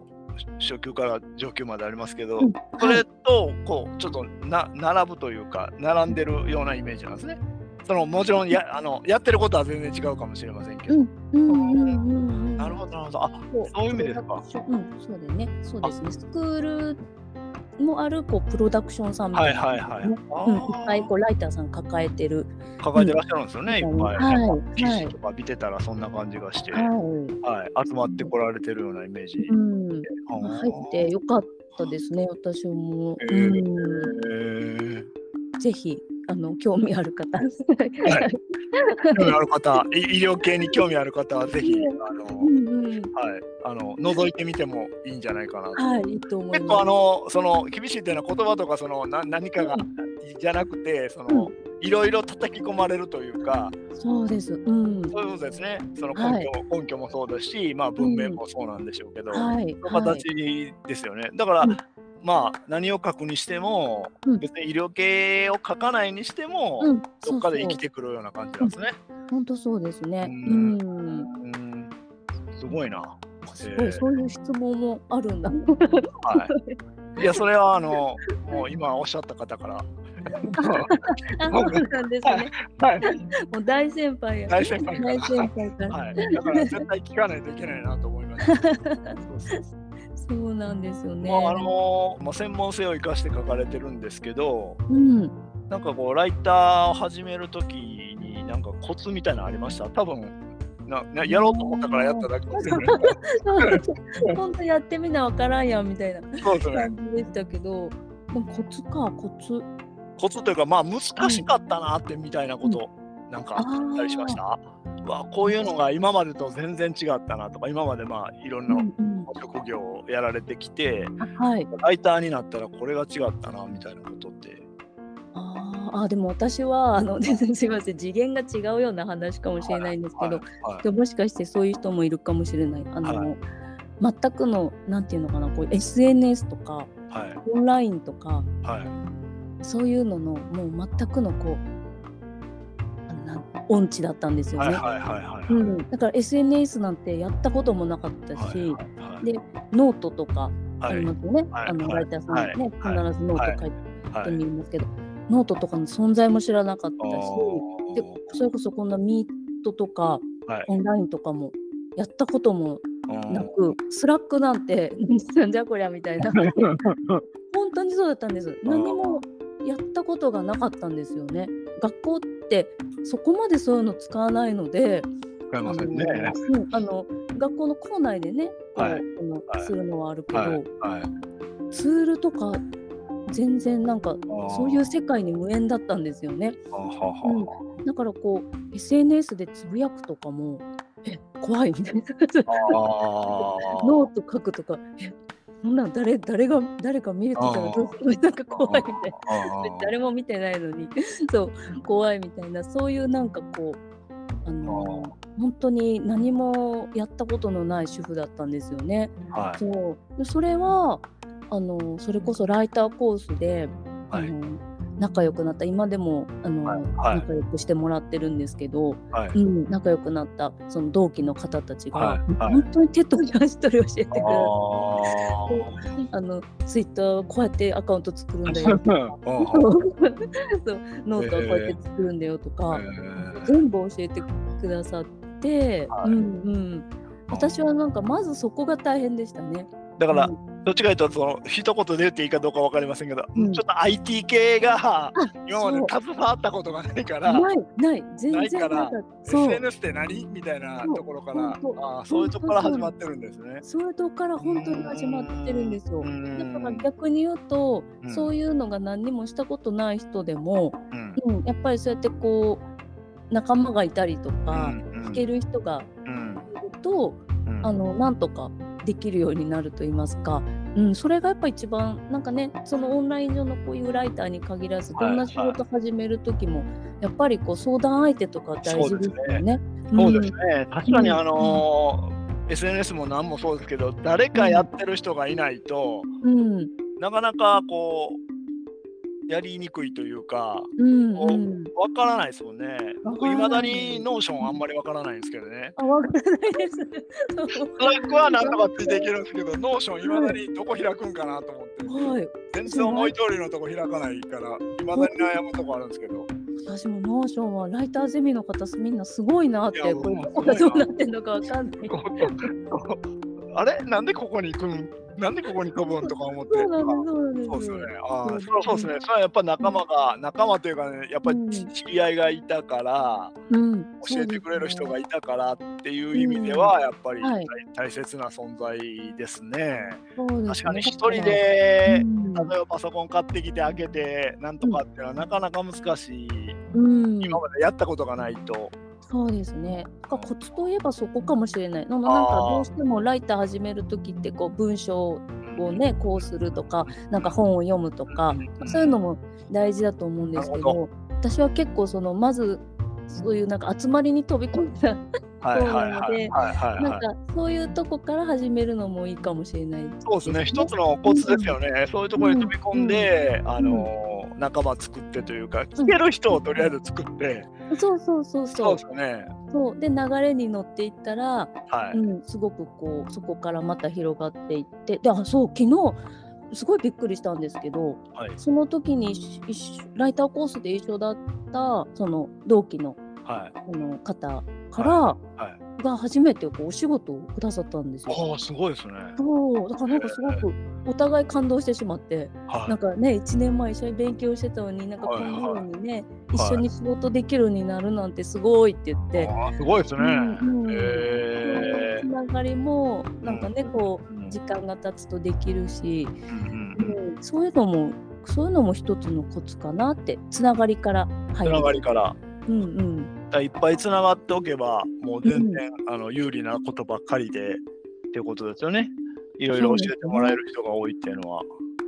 初級から上級までありますけど、うん、それとこうちょっとな並ぶというか並んでるようなイメージなんですね。そのもちろんやあのやってることは全然違うかもしれませんけど。うん。うんうんうんなるほどなるほど。あそう。いう意味ですか。うん、そうだね。そうですね。スクールもあるこうプロダクションさんみたいな、はいはいはい。うん、いっぱいこうライターさん抱えてる。抱えてらっしゃるんですよね、うん、いっぱい、はい、記事とか見てたらそんな感じがして、はい、はい、集まってこられてるようなイメージ、うん、入ってよかったですね私も、えー、うん、ぜひあの興味ある方、はい、興味ある方 医療系に興味ある方はぜひあの、うんうん、はい、あの覗いてみてもいいんじゃないかなと。はい、いいと思い結構あのその厳しいっていうのは言葉とかそのな何かが、じゃなくてその、うん。いろいろ叩き込まれるというか、そうです。うん。そういうことですね。その根拠、はい、根拠もそうですし、まあ文面もそうなんでしょうけど、うん、はい、形ですよね。だから、うん、まあ何を書くにしても、うん、別に医療系を書かないにしても、うん、どっかで生きてくるような感じなんですね。本当そうですね。うん。すごいな。すごい、そういう質問もあるんだ。はい。いや、それはあの、もう今おっしゃった方から。あ、そうなんですね。はい。もう大先輩大先輩大先輩から。はい。だから絶対聞かないといけないなと思いました。そうそうそうなんですよね。まあ、あのまあ、専門性を生かして書かれてるんですけど、うん、なんかこうライターを始めるときになんかコツみたいなのありました？多分ななやろうと思ったからやっただけですよね。本当やってみなわからんやんみたいな感じでしたけど、コツかコツ。コツというかまあ難しかったなってみたいなこと、うん、なんかあったりしました？わこういうのが今までと全然違ったなとか今までまあいろんな職業をやられてきて、うんうん、はい、ライターになったらこれが違ったなみたいなことって。ああでも私はあの全然すみません。次元が違うような話かもしれないんですけど、はいはい、もしかしてそういう人もいるかもしれない。あの、はい、全くのなんていうのかなこう SNS とか、オンラインとか、そういうののもう全くのこう音痴だったんですよね。だから SNS なんてやったこともなかったし、でノートとかありますよね、はい、あのライターさんね、はい、必ずノート書いてみますけど、ノートとかの存在も知らなかったしでそれこそこんなミートとか、オンラインとかもやったこともなくスラックなんて なんじゃこりゃみたいな。本当にそうだったんです。何もやったことがなかったんですよね。学校ってそこまでそういうの使わないので。あの、ね、あの学校の校内でね、はい、あの、はい、するのはあるけど、はい、ツールとか全然なんかそういう世界に無縁だったんですよね。うん、だからこう SNS でつぶやくとかもえ怖いみたいな。ノート書くとかえそんなん誰誰が誰か見れてたらどうする なんか怖いみたいな。誰も見てないのに。そう怖いみたいな。そういうなんかこうあの本当に何もやったことのない主婦だったんですよね。はい、そう。それはあのそれこそライターコースで、はい、あの仲良くなった。今でもあの、はいはい、仲良くしてもらってるんですけど、はい、うん、仲良くなった。その同期の方たちが、はいはい、本当に手取り足取り教えてくれる。あのツイッターこうやってアカウント作るんだよとか。そうノートはこうやって作るんだよとか、えー、全部教えてくださって、うんうん。私はなんかまずそこが大変でしたね。だから、うん、どっちかというとその一言で言っていいかどうか分かりませんけど、うん、ちょっと IT 系が今まで携わったことがないからないない全然ないから SNS って何みたいなところからあそういうところから始まってるんですね。そう。いうとこから本当に始まってるんですよ。だから逆に言うと、うん、そういうのが何にもしたことない人でも、うん、やっぱりそうやってこう仲間がいたりとか、聞ける人がいると、あのなんとかできるようになると言いますか、うん、それがやっぱ一番なんかねそのオンライン上のこういうライターに限らずどんな仕事始める時も、やっぱりこう相談相手とか大事ですよね。そうですね、確かにあのーうん、SNS も何もそうですけど誰かやってる人がいないと、うん、なかなかこうやりにくいというか、うんうん、分からないですもんね。いまだにノーションあんまり分からないんですけどね。あ分からないです。スラックはなんとかついていけるんですけど、ノーションいまだにどこ開くんかなと思って、はい、全然思い通りのとこ開かないから、いまだに悩むとこあるんですけど。私もノーションはライターゼミの方みんなすごいなって、これどうなってんのか分かんない。あれ？なんでここに行くん？なんでここに飛ぶんとか思って。そうです、そうですよね。あそうそうですね。それはやっぱ仲間が、仲間というかね、やっぱり知り合いがいたから、うん、教えてくれる人がいたからっていう意味では、やっぱり大,、大切な存在ですね。確かに一人で、例えばパソコン買ってきて開けて、なんとかっていうのはなかなか難しい。今までやったことがないと。そうですね。コツといえばそこかもしれない。なんかどうしてもライター始める時ってこう文章をねこうするとかなんか本を読むとかそういうのも大事だと思うんですけど私は結構そのまずそういうなんか集まりに飛び込んだそうなのでなんかそういうとこから始めるのもいいかもしれない、ね、そうですね。一つのコツですよね、うん、そういうところに飛び込んで、うん、あの仲間作ってというか聞ける人をとりあえず作って、うん、そうそうそうそう。そうですね。そう。で流れに乗っていったら、はい。うん、すごくこうそこからまた広がっていって。であそう昨日すごいびっくりしたんですけど、はい、その時にライターコースで一緒だったその同期の,、はい、の方から、はい。はいが初めてこうお仕事をくださったんですよ。はあ、すごいですね。そう、だからなんかすごくお互い感動してしまって、なんかね、1年前一緒に勉強してたのに、なんかこんなようにね、はいはい、一緒に仕事できるようになるなんてすごいって言って。あすごいですね。うんうん、つながりも、なんかね、こう、時間が経つとできるし、うん、うん、そういうのも、そういうのも一つのコツかなって、つながりから入る。つながりから。うんうん。いっぱいつながっておけばもう全然、うん、あの有利なことばっかりでっていうことですよね。いろいろ教えてもらえる人が多いっていうのは。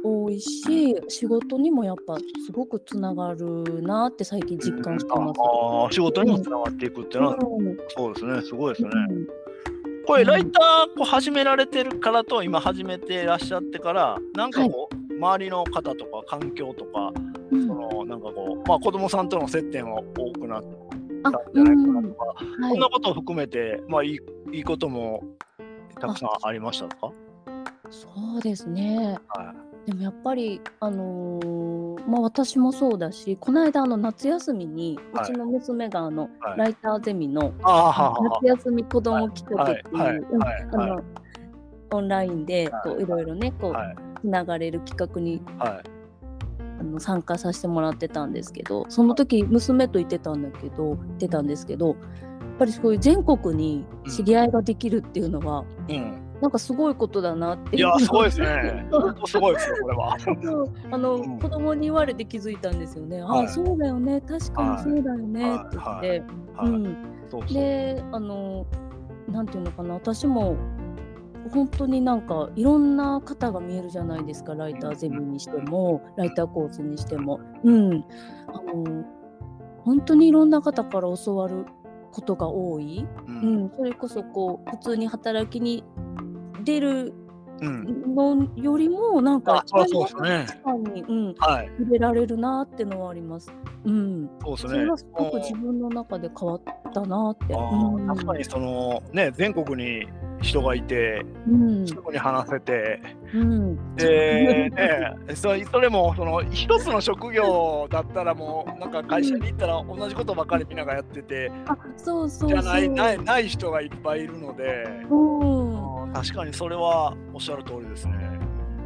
多いし、仕事にもやっぱすごくつながるなって最近実感してます。ああ、仕事にもつながっていくっていうのは、うん、そうですね、すごいですね。うん、これ、ライターこう始められてるからと、今始めてらっしゃってから、なんかこう、はい、周りの方とか環境とか、そのなんかこう、まあ、子供さんとの接点は多くなって。たんじゃないかなとか、はい、こんなことを含めて、まあ、いいいいこともたくさんありましたか？そうですね、はい、でもやっぱり、あのー、まあ、私もそうだしこの間あの夏休みに、うちの娘があの、はい、ライターゼミの、夏休み子ども企画ってい。うオンラインでこうい。ろいろねこう、つながれる企画に、あの参加させてもらってたんですけどその時娘と行ってたんだけど行ってたんですけどやっぱりそういう全国に知り合いができるっていうのは、うん、なんかすごいことだなっていやすごいですね。すごいですよこれは。あの、うん、子供に言われて気づいたんですよね、はい、あそうだよね。確かにそうだよね、って言って、うん。であのなんていうのかな。私も本当になんかいろんな方が見えるじゃないですかライターゼミにしてもライターコースにしても。うん、あの本当にいろんな方から教わることが多い、うん、うん、それこそこう普通に働きに出るのよりもなんかそうですね。に、うん、はい、触れられるなってのはあります。うん、そうですね。それはすごく自分の中で変わったなって。うん、確かにそのね全国に人がいて、うん、すぐに話せて、うん、で、ね、そそれもその一つの職業だったらもうなんか会社に行ったら同じことばかりみんながやってて、あそうそうじゃないないない人がいっぱいいるので、うん、確かにそれはおっしゃる通りですね。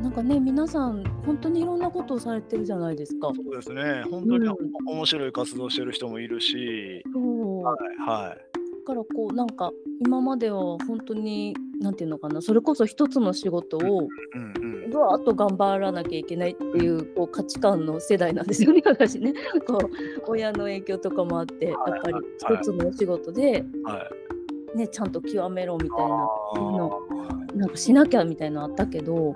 なんかね皆さん本当にいろんなことをされてるじゃないですか。そうですね。本当に、うん、面白い活動してる人もいるし、はい、はい。からこうなんか今までは本当に何て言うのかな。それこそ一つの仕事をぐわっと頑張らなきゃいけないっていうこう価値観の世代なんですよね。私ね。こう親の影響とかもあってやっぱり一つの仕事で、ね、ちゃんと極めろみたいなのなんかしなきゃみたいなのあったけど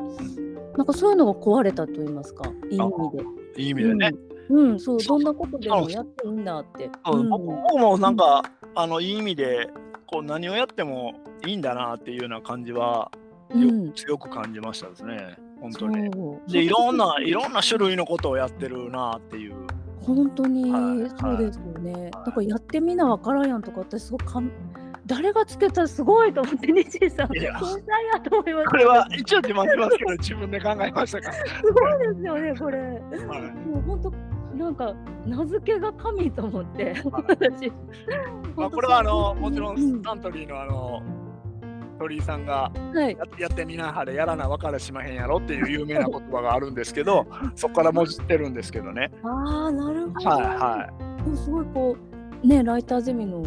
なんかそういうのが壊れたと言いますかいい意味で。いい意味でね。うん、そう、どんなことでもやっていいんだって。う。ん、僕もなんか、あのいい意味でこう何をやってもいいんだなっていうような感じは、うん、強く感じましたですね。本当に。でいろんないろんな種類のことをやってるなっていう。本当にそうですよね。はい、だからやってみなわからんやんとか私すごくか誰がつけたらすごいと思って西井さん。天才やと思います。これは一応自慢しますけど自分で考えましたかすごいですよねこれ、はい、もう本当なんか名付けが神と思って、私。まあこれはあのもちろんサントリーのあの鳥居さんがや,、やってみなはれやらな分からしまへんやろっていう有名な言葉があるんですけど そこからもじってるんですけどね。ああなるほど。はいはい。すごいこうねライターゼミの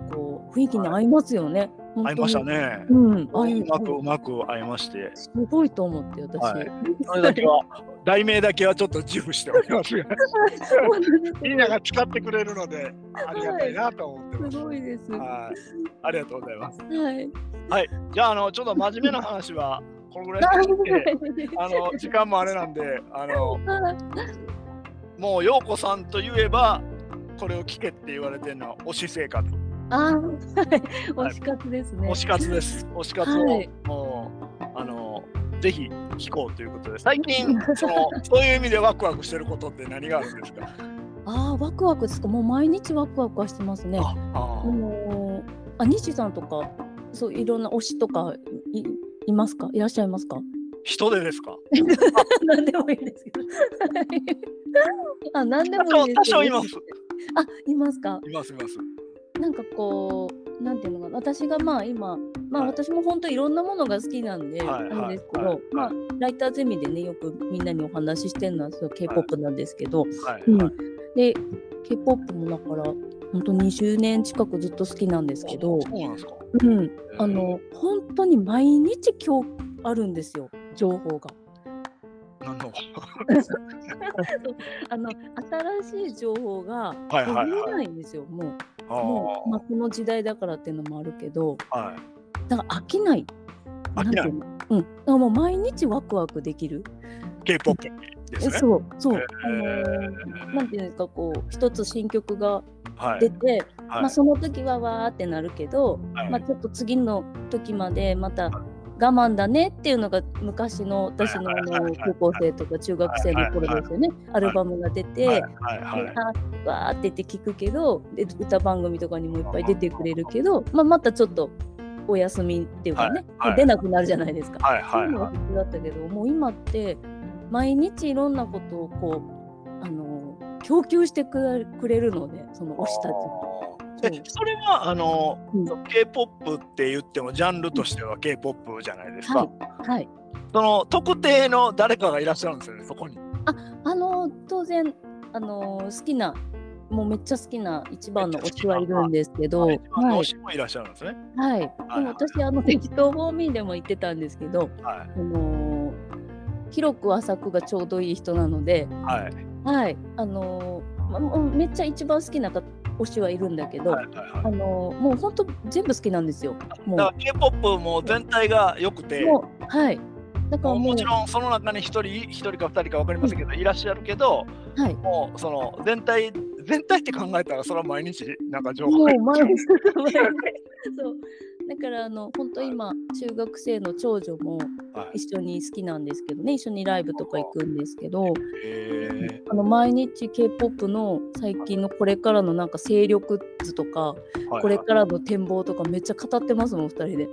のこう雰囲気に合いますよね。合いましたね。うん、うまくうまく合いまして。すごいと思って私。はい、それだけは題名だけはちょっと自負しておりますが、みんなが使ってくれるのでありがたいなと思ってます。すごいです。はい、ありがとうございます。はい。はい、じゃああのちょっと真面目な話はこのぐらいにしてあの時間もあれなんであのもう陽子さんといえばこれを聞けって言われてるのは推し生活。あはい、推し活ですね。推し活です。推し活を、はい、もうあのぜひ聞こうということで、最近 そのそういう意味でワクワクしてることって何があるんですか？ああ、ワクワクですか。もう毎日ワクワクはしてますね。ああのあ、西さんとか、そういろんな推しとかいいますか？いらっしゃいますか？人でですか？何でもいいですけど。あ、何でもいいです。多少います。あ、いますか？いますいます。なんかこうなんていうのかな。私がまあ今まあ私も本当いろんなものが好きなんで、はい、なんですけど、はい、まあライターゼミでねよくみんなにお話ししてるのはそう K-POP なんですけど、はいうん、で K-POP もだから本当20年近くずっと好きなんですけどうん、あの本当に毎日今日あるんですよ情報が。あの新しい情報が見えないんですよ、もう。もうまあ、この時代だからっていうのもあるけど、はい、だから飽きない。飽きない。うん、だからもう毎日ワクワクできる。K-POP ですね。そうそう。あのなんていうんですかこう一つ新曲が出て、はいはい、まあその時はわーってなるけど、はい、まあちょっと次の時までまた我慢だねっていうのが昔の私のあの高校生とか中学生の頃ですよね、アルバムが出て、あわーって言って聞くけど歌番組とかにもいっぱい出てくれるけど、まあ、またちょっとお休みっていうかね、出なくなるじゃないですか。そういうのが普通だったけどもう今って毎日いろんなことをこうあの供給してくれるのでその推したちでそれはあの、うん、K-POP って言ってもジャンルとしては K-POP じゃないですか。はい、はい、その特定の誰かがいらっしゃるんですよねそこに。ああの当然あの好きなもうめっちゃ好きな一番の推しはいるんですけど、はい、推しもいらっしゃるんですね。はい。でも私あの適当フォーミーでも言ってたんですけど、はい、あの広く浅くがちょうどいい人なので、はい。はい。あのま、めっちゃ一番好きな推しはいるんだけど、はいはいはい、あのもう本当全部好きなんですよ。もう。K-POP も全体が良くて、はい。だからもちろんその中に一人一人か二人か分かりませんけど、うん、いらっしゃるけど、はい、もうその全体全体って考えたらそれは毎日なんか情報もう毎日。そうだからあの本当今中学生の長女も一緒に好きなんですけどね、一緒にライブとか行くんですけど、あの毎日 K-POP の最近のこれからのなんか勢力図とか、これからの展望とかめっちゃ語ってますもん2人で。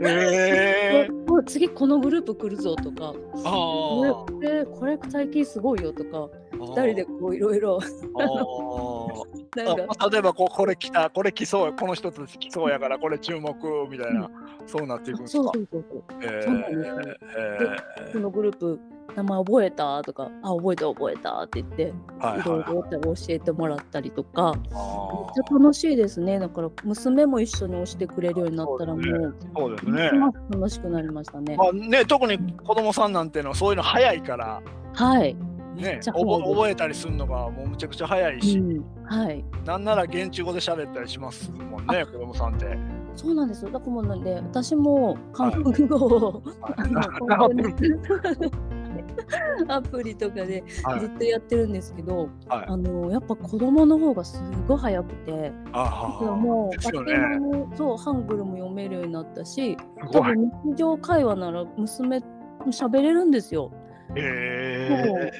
え。ー、次このグループ来るぞとか。これこれ最近すごいよとか2人でこういろいろ。例えばここれ来たこれ来そうこの人たち来そうやからこれ注目みたいな、うん、そうなっていくんですか？そうそうそうそう、えー、そうなんですね、えー、このグループ名前覚えたとか、あ、覚えた覚えたって言って、はいろいろ教えてもらったりとか、めっちゃ楽しいですね。だから娘も一緒に押してくれるようになったらもう、そうですね。楽しくなりましたね。まあね、特に子供さんなんていうのはそういうの早いから、はい。ね、覚えたりするのがもうむちゃくちゃ早いし、うん、はい、なんなら現地語で喋ったりしますもんね、子供さんって。そうなんですよ。だからもうなんで、私も韓国語を、はい。アプリ。とかでずっとやってるんですけど、はい、あのやっぱ子供の方がすごい早くて、もう家庭もそうハングルも読めるようになったし、多分日常会話なら娘も喋れるんですよ。へ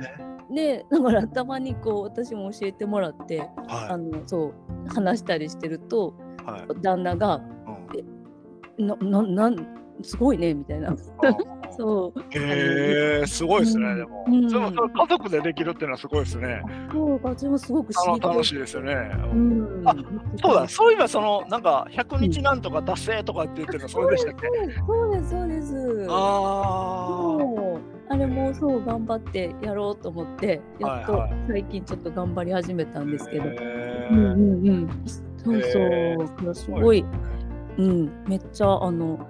でだからたまにこう私も教えてもらって、はい、あのそう話したりしてると、はい、旦那が「うん、なななんすごいね」みたいな。そう。へえすごいですね、でも。うん、それも家族でできるっていうのはすごいですね。そう、私もすごく楽しいですよね。うん、あ、そうだ、そういえばそのなんか100日なんとか達成とかって言ってるのそれでしたっけ？そうですそうです。ああ。あれもそう頑張ってやろうと思ってやっと最近ちょっと頑張り始めたんですけど、うんうんうんそうそうすごい、うん、めっちゃあの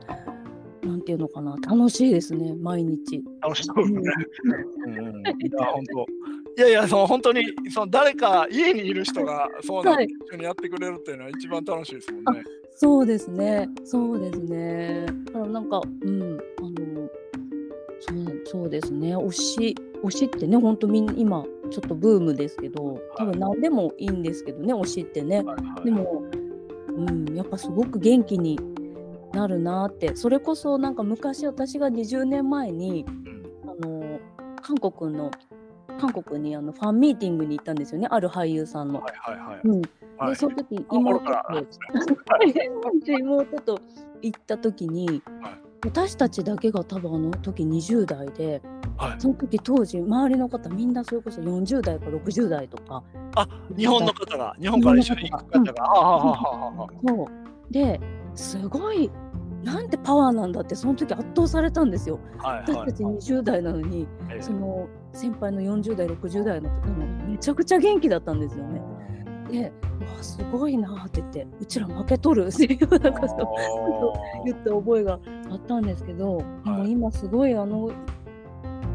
なんていうのかな楽しいですね毎日。楽しそうですね。うん、いや本当。いやいやその本当にその誰か家にいる人がそうな、はい、一緒にやってくれるっていうのは一番楽しいですもんね。そうですね。そうですね。だからなんかうんあのそうそうですね。推し推しってね本当みんな今ちょっとブームですけど多分何でもいいんですけどね推しってね。はいはい、でもうんやっぱすごく元気になるなって。それこそなんか昔私が20年前に、あの韓国の韓国にあのファンミーティングに行ったんですよねある俳優さんの。はいはいはい。うん、でその時妹と 妹と行った時に、はい、私たちだけが多分あの時20代で、はい、その時当時周りの方みんなそれこそ40代か60代とか。あ日本の方が日本から一緒に行く方が。そうですごいなんてパワーなんだってその時圧倒されたんですよ。はいはい、私たち20代なのに、はい、その先輩の40代60代の方もめちゃくちゃ元気だったんですよね。でわすごいなって言ってうちら負けとる？っていうな言った覚えがあったんですけど、はい、もう今すごいあの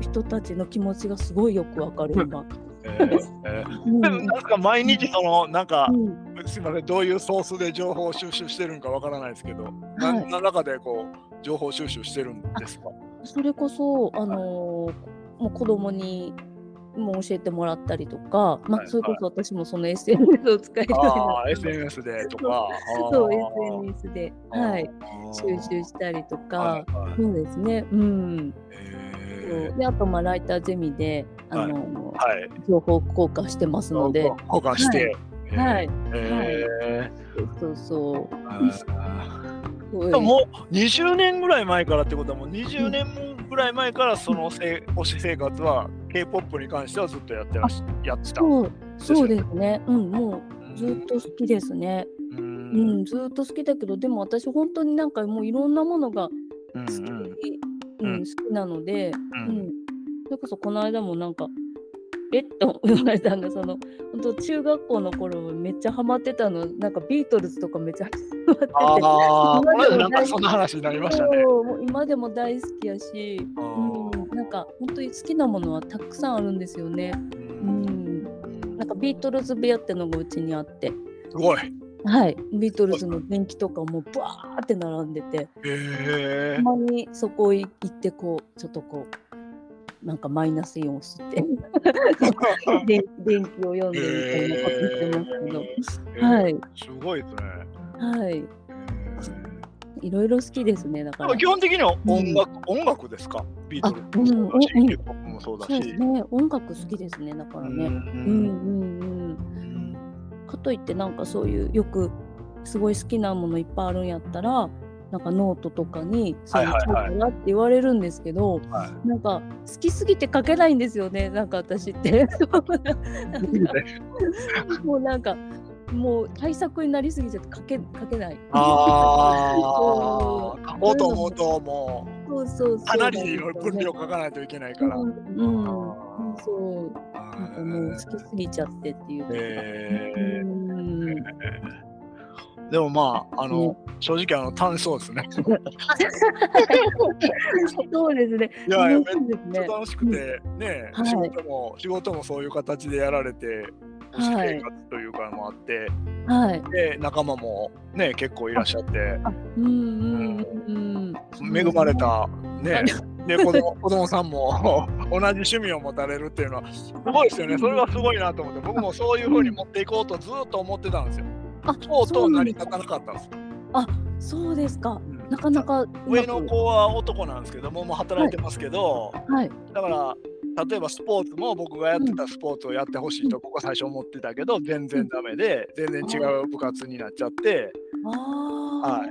人たちの気持ちがすごいよくわかる今。えー、なんか毎日そのなんか、うん、すみませんどういうソースで情報収集してるんかわからないですけど、はい、何の中でこう情報収集してるんですか？それこそあのー、もう子供にも教えてもらったりとか、まあ、それこそ私もその SNS を使いたいな SNS でとか。そう SNS で、はい、収集したりとか、そうですね。うん。であとまあライターゼミであの、はい、情報交換してますので。交換して、はい、はい。そうそううもう20年ぐらい前からってことはもう20年ぐらい前からそのせ推し生活は K-POP に関してはずっとやってらしやってた。そうそうですね。うんもうずっと好きですね。うん、ずっと好きだけどでも私本当になんかもういろんなものが好き、うんうん、好きなので、うん、それこそこの間もなんかえ？っ と言われたんだその。本当中学校の頃めっちゃハマってたの。なんかビートルズとかめっちゃハマってて。あ今でもなんそんな話になりましたね。もう今でも大好きやし、うん、なんか本当に好きなものはたくさんあるんですよね。うん、なんかビートルズ部屋ってのがうちにあって。すごい。はい、ビートルズの電気とかもバーって並んでて、たまにそこ行ってこうちょっとこうなんかマイナスイオンを吸って 電電気を読んでみたいなこと言ってますけど、はい。すごいですね。はい。いろいろ好きですね。だから。基本的には音楽、うん、音楽ですか？ビートルズもそうだし、ヒップホップもそうだし。ね、音楽好きですね。だからね。うんうんうんかといってなんかそういうよくすごい好きなものいっぱいあるんやったら。なんかノートとかに「そういう書いたら?」って言われるんですけど、はい、なんか好きすぎて書けないんですよねなんか私って。もうなんかもう対策になりすぎちゃって書け書けない。ああ、書こうと思うともう、そうそうそうかなり分量書かないといけないから。うん、うん、そう。なんかもう好きすぎちゃってっていう。へえー。でもまあ、あの、正直あの楽しそうですね。そうですね。いや、めっちゃ楽しくて、ね、仕事も、仕事もそういう形でやられて、生活というかもあって、はい、で仲間もね結構いらっしゃって、うんうんうん、恵まれたねで子供子供さんも 同じ趣味を持たれるっていうのはすごいですよね。それはすごいなと思って僕もそういうふうに持っていこうとずっと思ってたんですよ。あそうと成り立たなかったんです。あそうですか、うん、なかなか上の子は男なんですけどももう働いてますけど、はい、はい、だから例えばスポーツも僕がやってたスポーツをやってほしいと僕は最初思ってたけど全然ダメで全然違う部活になっちゃって、は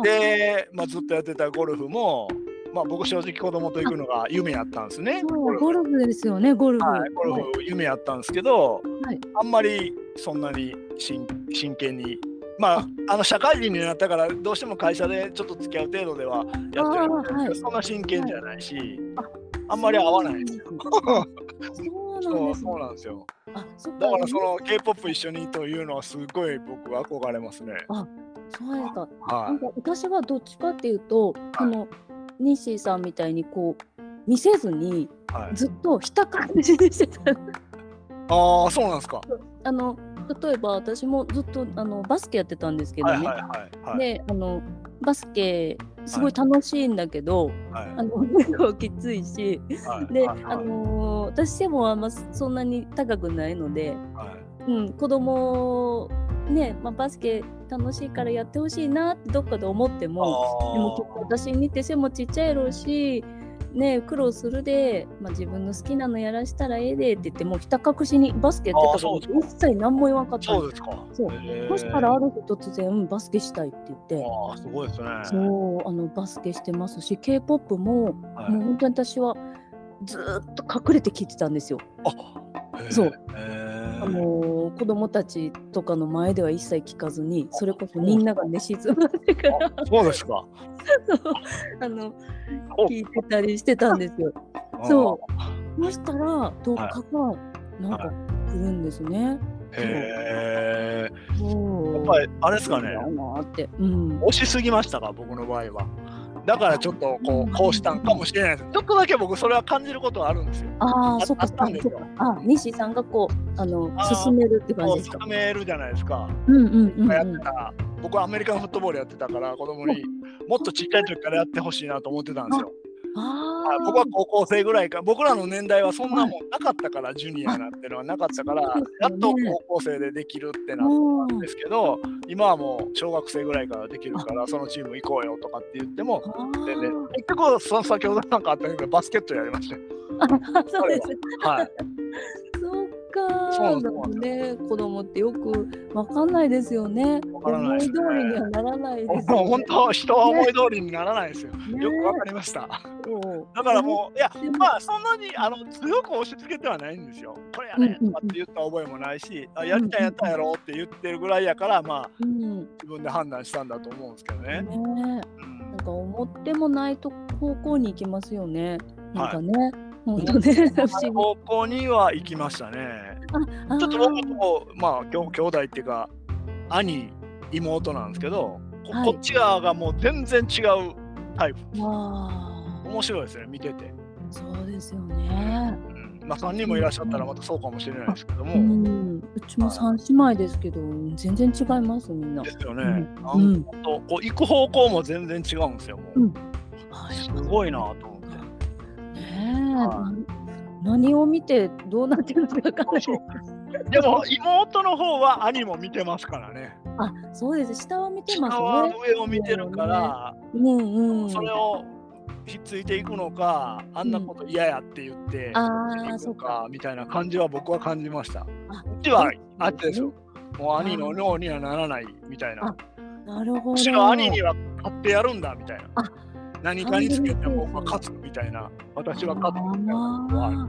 い、で、まあ、ずっとやってたゴルフも、まあ、僕正直子供と行くのが 夢やったんですね。ゴルフですよねゴルフ、はい、ゴルフ夢やったんですけど、はい、あんまりそんなに真剣に。まあ、あ。の社会人になったからどうしても会社でちょっと付き合う程度ではやってるんですけど、はい、そんな真剣じゃないし、あんまり合わないんですよ。そうなんですよ。あそだからその K-POP 一緒にというのはすごい僕は憧れますね。あそうですか。はい、なんか私はどっちかっていうと、このニッシーさんみたいにこう見せずに、ずっとひた感じにしてた。ああそうなんですか。あの例えば私もずっとあのバスケやってたんですけどね。であのバスケすごい楽しいんだけど、はい、あの結構きついし、はい、で、はい、あのー、私背もあんまそんなに高くないので、うん、子供ね、まあ、バスケ楽しいからやってほしいなってどっかで思ってもでも結構私にて背もちっちゃいやろうしね苦労するで、まあ、自分の好きなのやらしたらええでって言ってもひた隠しにバスケやってたか。ら一切何も言わんかったそうですか。そう。そしたらある日突然バスケしたいって言って。あすごいですね。そうあのバスケしてますし k p o p も、はい、もう本当に私はずっと隠れて聞いてたんですよ。あそう。あの子供たちとかの前では一切聞かずにそれこそみんなが寝静まってから。そうですか。あの聞いてたりしてたんですよ。そう。そしたらどっかがなんか来るんですね。へえ。やっぱりあれですかね。うん、押しすぎましたか僕の場合は。だからちょっとこうこうしたんかもしれないです。ちょっとだけ僕それは感じることはあるんですよ。ああ、そっか、ああ、西さんがこうあの進めるって感じですか？進めるじゃないですか。うんうんうん、やってた。僕はアメリカンフットボールやってたから子供にもっとちっちゃい時からやってほしいなと思ってたんですよ。あ僕は高校生ぐらいか。僕らの年代はそんなもんなかったから、ジュニアなんてのはなかったから、やっと高校生でできるってなったんですけど今はもう小学生ぐらいからできるからそのチーム行こうよとかって言っても全然。結局その先ほどなんかあったけどバスケットやりましたよ。そうです。はい。かそうなんね子供ってよくわかんないですよね。思い通りにはならないです、ね。本当人は思い通りにならないですよ。ね、よくわかりました。だからもういやまあそんなにあの強く押し付けてはないんですよ。これやねとかって言った覚えもないし、あやりたいやったやろうって言ってるぐらいやからまあ、うん、自分で判断したんだと思うんですけどね。ねうん、なんか思ってもないと方向に行きますよね。なんかね。はい本当ね、高校には行きましたね。ちょっと僕も、まあ、兄弟っていうか、兄、妹なんですけど、はい、こっち側がもう全然違うタイプ。面白いですね、見てて。そうですよね。うん、まあ、3人もいらっしゃったらまたそうかもしれないですけども。うん、うちも3姉妹ですけど、全然違います、みんな。ですよね。うん、とこう行く方向も全然違うんですよ、もう。うん、すごいなと思何を見てどうなってるのか分からないでも妹の方は兄も見てますからね。あ、そうです。下は見てます下は上を見てるから、うんうん、それをひっついていくのか、あんなこと嫌やって言って、うん、ああ、そうかみたいな感じは僕は感じました。あっちはあっちですよ。もう兄の脳にはならないみたいな。なるほど。むしろ兄には勝ってやるんだみたいな。何かにつけて僕は勝つみたいな。私は勝つみたいな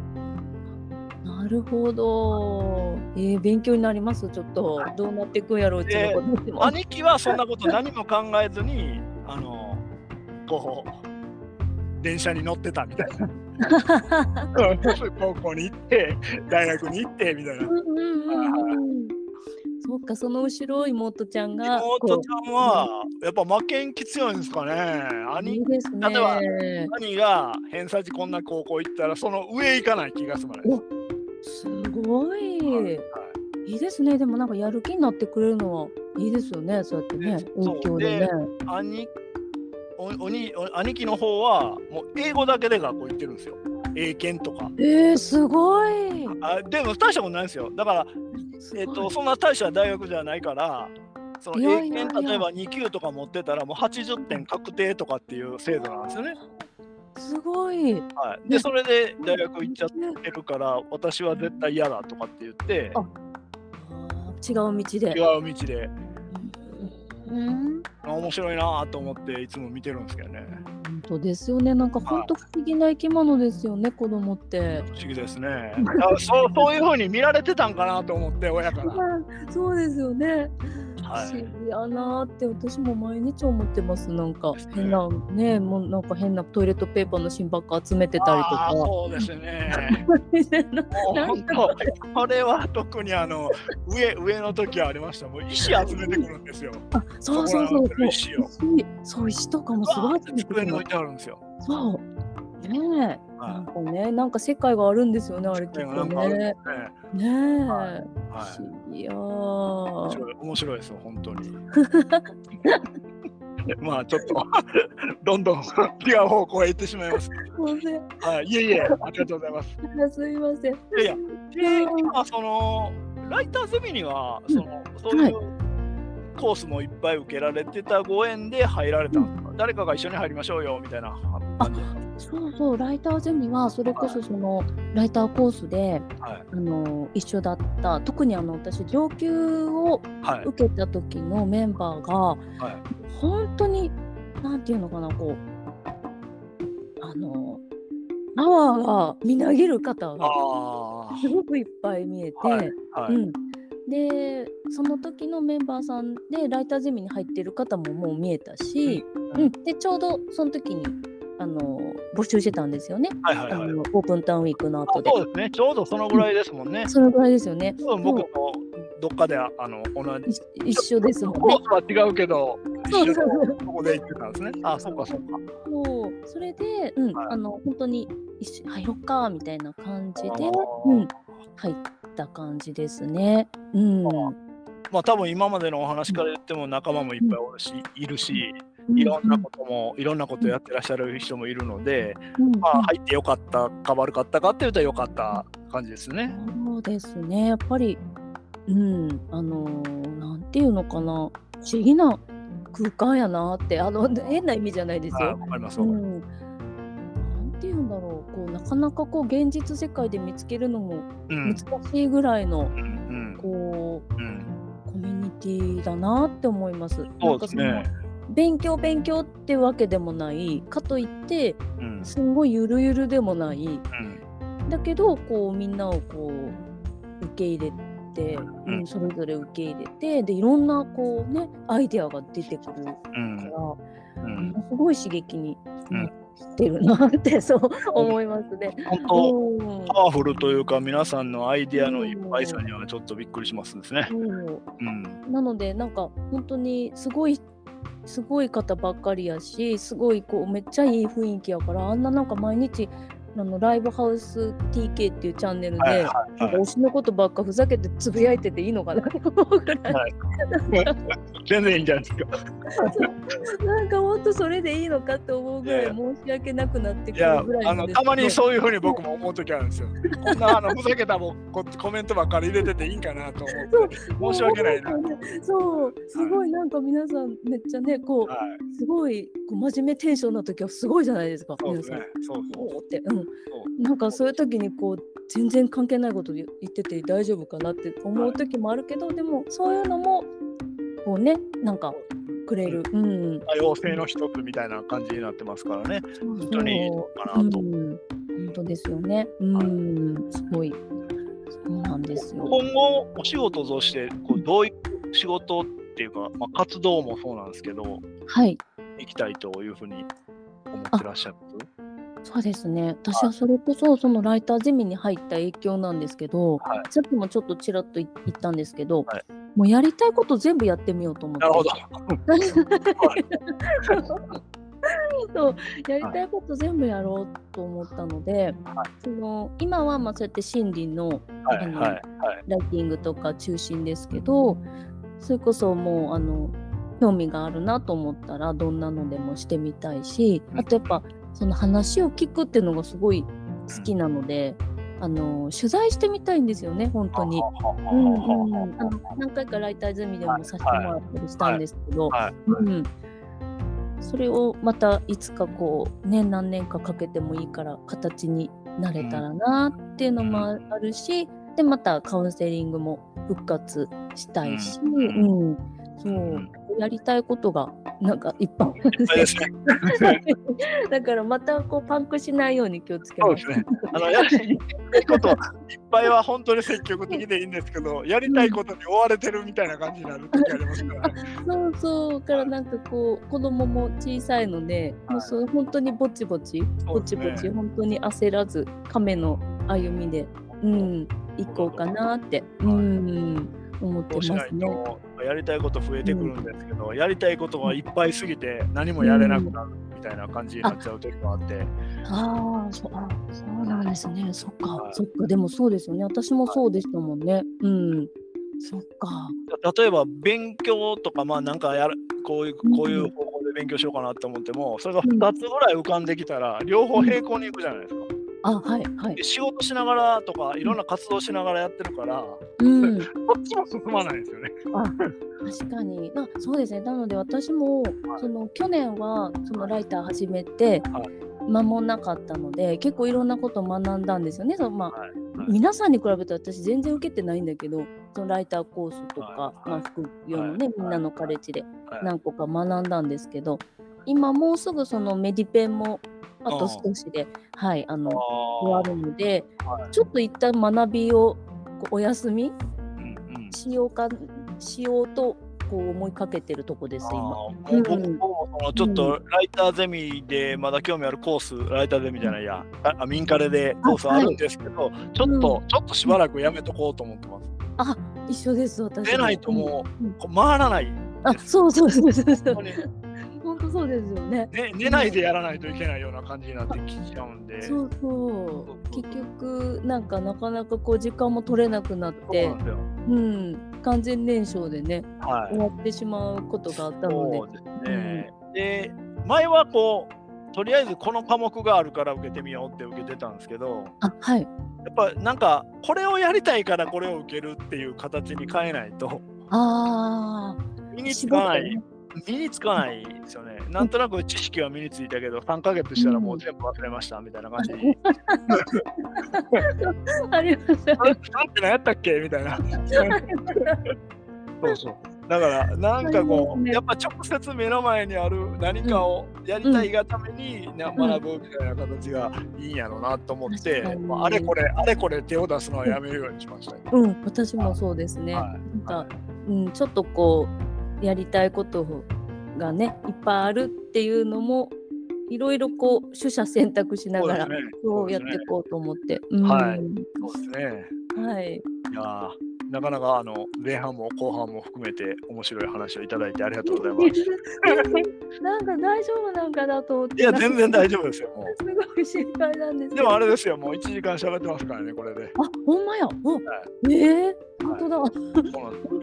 なるほど。えー、勉強になります？ちょっとどうなっていくんやろう。ちの兄貴はそんなこと何も考えずに、あの、こう、電車に乗ってたみたいな。高校に行って、大学に行ってみたいな。そうか、その後ろ妹ちゃんが。妹ちゃんは、やっぱ負けん気強いんですかね。兄、いいですね、例えば、兄が偏差値こんな高校行ったら、その上行かない気がするすごい、はいいいですね。でもなんかやる気になってくれるのはいいですよね。そうやってね、影響でね。兄おおにお兄貴の方はもう英語だけで学校行ってるんですよ。英検とか。えー、すごいあ。でも大したことないんですよ。だから、えーと、そんな大した大学じゃないから、その英検例えば2級とか持ってたらもう80点確定とかっていう制度なんですよね。すごい。はい、で、それで大学行っちゃってるから、私は絶対嫌だとかって言って、違う道で。違う道で。うん、面白いなと思っていつも見てるんですけどね。本当ですよね。なんか本当不思議な生き物ですよね、子供って。不思議ですね。そうそういうふうに見られてたんかなと思って親から。そうですよね。不思議やなって私も毎日思ってます。なんか変なねもうなんか変なトイレットペーパーの芯ばっか集めてたりとか。そうですね。本当これは特にあの上上の時はありました。もう石集めてくるんですよ。あそうそうそうそう。石を。そう石とかもすごい集めてくる。机に置いてあるんですよ。そう。ねえ、なんかね、なんか世界があるんですよね、あれきっとね。ねえ、はい、不思議や面白いですよ、本当に。まあちょっとどんどん違う方向へ行ってしまいます。はい、いえいえ、ありがとうございます。すみません。いやいや、で、今そのライターゼミにはその、そういうコースもいっぱい受けられてたご縁で入られたんですか。誰かが一緒に入りましょうよみたいな。感じそうそうライターゼミはそれこそその、はい、ライターコースで、はい、あの一緒だった。特にあの私上級を受けた時のメンバーが、はい、本当になんていうのかなこうあのパワーがみなぎる方がすごくいっぱい見えて、うん、でその時のメンバーさんでライターゼミに入ってる方ももう見えたし、うん、うん、でちょうどその時にあの募集してたんですよね。はいはいはい、あのオープンタウンウィークの後で。そうですね。ちょうどそのぐらいですもんね。そのぐらいですよね。僕とどっかであの同じ一緒ですもんね。コースは違うけど、一緒ここで行ってたんですね。あ、そうかそうか。そう、それで、うん、はい、あの本当に一緒入ろっかみたいな感じで、うん、入った感じですね。うん。まあ多分今までのお話から言っても仲間もいっぱいおるし、いるし、いろんなことも、いろんなことやってらっしゃる人もいるので、まあ、入ってよかったか悪かったかっていうとよかった感じですね。そうですねやっぱりうんあのなんていうのかな不思議な空間やなってあの変な意味じゃないですよ。わかります、うんていうんだろう。こうなかなかこう現実世界で見つけるのも難しいぐらいの、うん、こう、うん、コミュニティだなって思います。そうですね。勉強勉強ってわけでもない。かといってすんごいゆるゆるでもない、うん、だけどこうみんなをこう受け入れて、うん、それぞれ受け入れてでいろんなこうねアイデアが出てくるから、うん、すごい刺激になってるなってそう思いますね。本当、パワフルというか皆さんのアイデアのいっぱいさにはちょっとびっくりしますですね。うん、なのでなんか本当にすごいすごい方ばっかりやしすごいこうめっちゃいい雰囲気やからあんななんか毎日あのライブハウス TK っていうチャンネルで、はいはいはい、推しのことばっかふざけてつぶやいてていいのかなって思うぐらい、はい、全然いいんじゃないですか。なんか本当それでいいのかって思うぐらい申し訳なくなってくるぐらいあのたまにそういうふうに僕も思う時あるんですよ。こんなあのふざけたもコメントばっかり入れてていいんかなと思って。申し訳ないな。そう。すごいなんか皆さんめっちゃねこう、はい、すごいこう真面目テンションな時はすごいじゃないですかそうですね。そうそうって、うん、なんかそういう時にこう全然関係ないこと言ってて大丈夫かなって思う時もあるけど、はい、でもそういうのもこうねなんかくれる、うん、多様性の一つみたいな感じになってますからね、本当にいいのかなと、う。ん、本当ですよね、うん、はい、すごい。そうなんですよ。今後お仕事としてこうどういう仕事っていうか、まあ、活動もそうなんですけど、はい、行きたいというふうに思ってらっしゃるそうですね。私はそれこそそのライターゼミに入った影響なんですけど、はい、さっきもちょっとちらっと言ったんですけど、はい、もうやりたいこと全部やってみようと思って。なるほど。そう。やりたいこと全部やろうと思ったので、はい、その今はまあそうやって心理の,、はいのライティングとか中心ですけどそれこそもうあの興味があるなと思ったらどんなのでもしてみたいしあとやっぱその話を聞くっていうのがすごい好きなので。あの取材してみたいんですよね、本当に。うんうん、あの何回かライター済みでもさせてもらったりしたんですけど、うん、それをまたいつかこう、ね、何年かかけてもいいから形になれたらなっていうのもあるし、でまたカウンセリングも復活したいし、うん、そうやりたいことがなんかいっぱい だからまたこうパンクしないように気をつけます。そうですね。あのやりたいこといっぱいは本当に積極的でいいんですけど、やりたいことに追われてるみたいな感じになる時ありますからね。そうそうからなんかこう子供も小さいので、もうそう本当にぼちぼち、ぼちぼち、本当に焦らず亀の歩みで、うん行こうかなって、うん。思ってますね。やりたいこと増えてくるんですけど、うん、やりたいことがいっぱいすぎて何もやれなくなるみたいな感じになっちゃう時もあって。ああそあそうなんですね。そっか、はい、そっかでもそうですよね。私もそうでしたもんね。はい、うん。そっか。例えば勉強とかまあなんかやるこういうこういう方法で勉強しようかなと思っても、それが2つぐらい浮かんできたら、両方並行に行くじゃないですか。あはいはい、仕事しながらとかいろんな活動しながらやってるから、うん、こっちも進まないですよね。あ確かに。あそうですね。なので私も、はい、その去年はそのライター始めて、間もなかったので結構いろんなことを学んだんですよね。そのまあ、はいはい、皆さんに比べて私全然受けてないんだけどそのライターコースとか、はい、まあ、副業のね、みんなのカレッジで何個か学んだんですけど今もうすぐそのメディペンもあと少しで、はい、あの終わるので、はい、ちょっと一旦学びをお休み、しようかしようとこう思いかけてるとこです、今。僕もちょっとライターゼミでまだ興味あるコース、ライターゼミじゃないや、あミンカレでコースあるんですけど、はい、ちょっと、うん、ちょっとしばらくやめとこうと思ってます。あ一緒です、私。出ないともう、回らない。あそうそうそうそうそう。ですよね。ね寝ないでやらないといけないような感じになってきちゃうんで。そうそう。結局なんかなかなかこう時間も取れなくなってうん完全燃焼でね、はい、終わってしまうことがあったので。そうですね、うん、で前はこうとりあえずこの科目があるから受けてみようって受けてたんですけどあはい。やっぱなんかこれをやりたいからこれを受けるっていう形に変えないとあ身につかない身につかないですよね。なんとなく知識は身についたけど、3ヶ月したらもう全部忘れましたみたいな感じ。ありますよ。なんて何やったっけ？みたいな。そうそう。だからなんかこう、やっぱ直接目の前にある何かをやりたいがために、学ぶみたいな形がいいんやろうなと思って、まあ、あれこれあれこれ手を出すのはやめるようにしました、ね、うん、私もそうですね。はい、なんか、うん、ちょっとこうやりたいことがねいっぱいあるっていうのもいろいろこう取捨選択しながらそうやっていこうと思って。はい、そうですね。はい。いやなかなかあの前半も後半も含めて面白い話をいただいてありがとうございます。なんか大丈夫なんかなと思って。いや全然大丈夫ですよ。もう。すごい心配なんですでもあれですよ、もう1時間喋ってますからね、これで。あ、ほんまや。お、はい、ええー、本当だ。本当で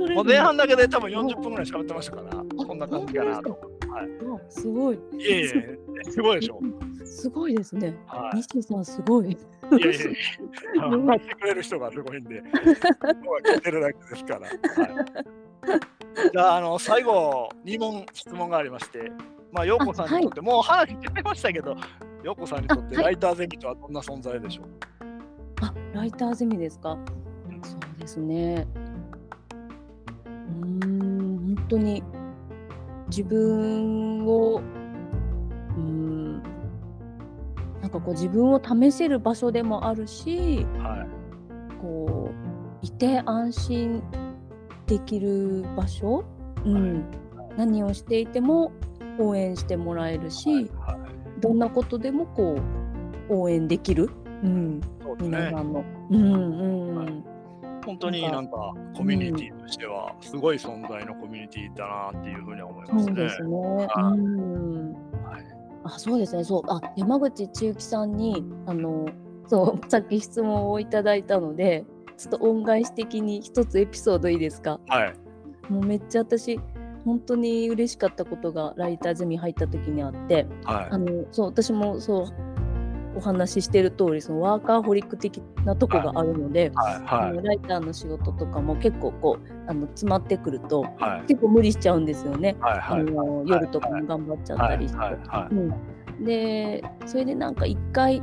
す、ね。前半だけで多分40分ぐらい喋ってましたから、こんな感じかなと。はい。すごい。いえいえ、すごいでしょ。すごいですね。はい、西さんすごい。いやいやいってくれる人がすごいんで、聞いてるだけですから。はい、じゃあ、あの最後、2問質問がありまして、まあ、陽子さんにとって、はい、もう話出てましたけど、陽子さんにとってライターゼミとはどんな存在でしょう？あ、ライターゼミですか？そうですね。うん、本当に自分を、うん、なんかこう自分を試せる場所でもあるし、はい、こういて安心できる場所、うん、はい、何をしていても応援してもらえるし、はいはい、どんなことでもこう応援できる、うん、ね、皆さんの。うんうん本当になんかコミュニティとしてはすごい存在のコミュニティだなっていうふうに思いますね。そうですね。うんはい、あそうですね。そうあ山口千幸さんにあのそうさっき質問をいただいたのでちょっと恩返し的に一つエピソードいいですか？はい。もうめっちゃ私本当に嬉しかったことがライターゼミ入った時にあって、はい、あのそう私もそうお話ししてる通りそりワーカーホリック的なとこがあるので、はいはい、ライターの仕事とかも結構こうあの詰まってくると、結構無理しちゃうんですよね、あの夜とかも頑張っちゃったりして。でそれでなんか一回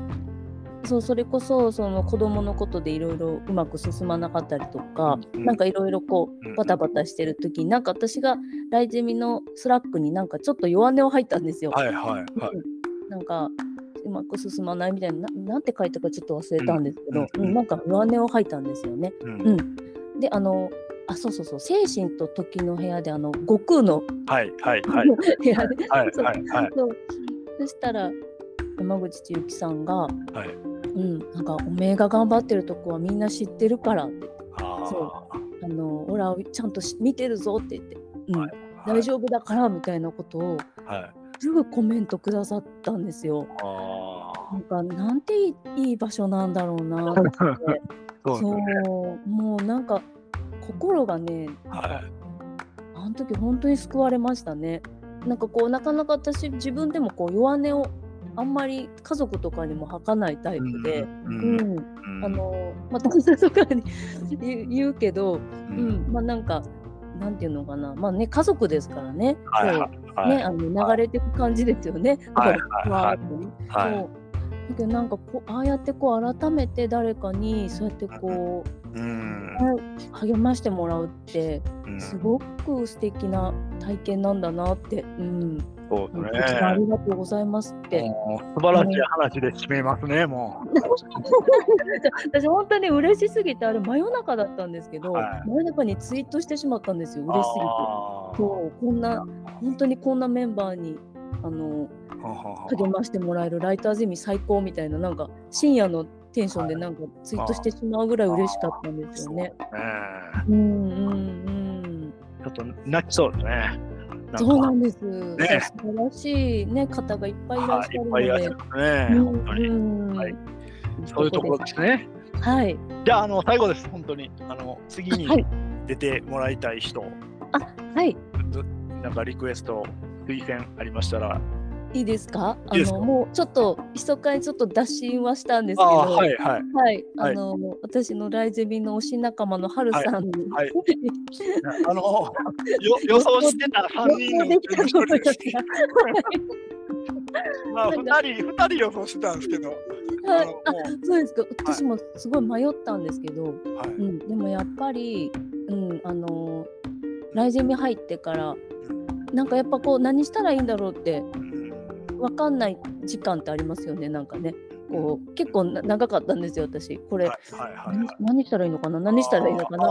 そうそれこそその子供のことでいろいろうまく進まなかったりとか、うん、なんかいろいろこうバタバタしてる時になんか私がライゼミのスラックになんかちょっと弱音を吐いたんですよ。はいはいはい、なんかうまく進まないみたいな。なんて書いたかちょっと忘れたんですけど、うん、うん、なんか弱音を吐いたんですよね。うん、うん、であのあそうそうそう。精神と時の部屋であの悟空の、はいはいはい、部屋で、はいはいはい、そしたら山口千幸さんが、はい。うん、なんかおめえが頑張ってるとこはみんな知ってるからって。そう。あの俺はちゃんと見てるぞって言って、うん。はいはい、大丈夫だからみたいなことを、はい、すぐコメントくださったんですよ。なんかなんていい場所なんだろうなって。そう、ね、もうなんか心がね、はい、あの時本当に救われましたね。なんかこうなかなか私自分でもこう弱音をあんまり家族とかにも吐かないタイプで、うん、うん、あのまあ友達とかに 言うけど、うん、まあなんかなんていうのかな。まあね家族ですからね、はいはい、ねあの流れていく感じですよね。はいはいはい、はい。だけどなんかこうああやってこう改めて誰かにそうやってこう、うん、励ましてもらうってすごく素敵な体験なんだなって、うん、そうですね。ありがとうございますって。素晴らしい話で締めますね、もう。私、本当に嬉しすぎて、あれ、真夜中だったんですけど、はい、真夜中にツイートしてしまったんですよ、嬉しすぎて。そう、こんな、本当にこんなメンバーに、あの、励ましてもらえるライターゼミ最高みたいな、なんか、深夜のテンションでなんかツイートしてしまうぐらい嬉しかったんですよね。うんうんうん。ちょっと泣きそうですね。そうなんです。ね、素晴らしいね方がいっぱいいらっしゃるので。はい、いっぱいいらっしゃるね、本当に。はい、そういうところですね。はい。じゃあ、あの最後です。本当にあの次に出てもらいたい人。あ、はい。なんかリクエスト推薦ありましたらいいですか？あのもうちょっと密かにちょっと脱信はしたんですけどはいはい。はい。あの、はい、私のライゼミの推し仲間のハルさんに、はい、はい、あのよ予想してた3人のうちの1人です まあ2人二人予想してたんですけど。はい、あそうですか。私もすごい迷ったんですけど、はい。うん、でもやっぱり、うん、あのライゼミ入ってからなんかやっぱこう何したらいいんだろうって分かんない時間ってありますよねなんかねこう結構長かったんですよ私これ、はいはいはいはい、何したらいいのかな何したらいいのかな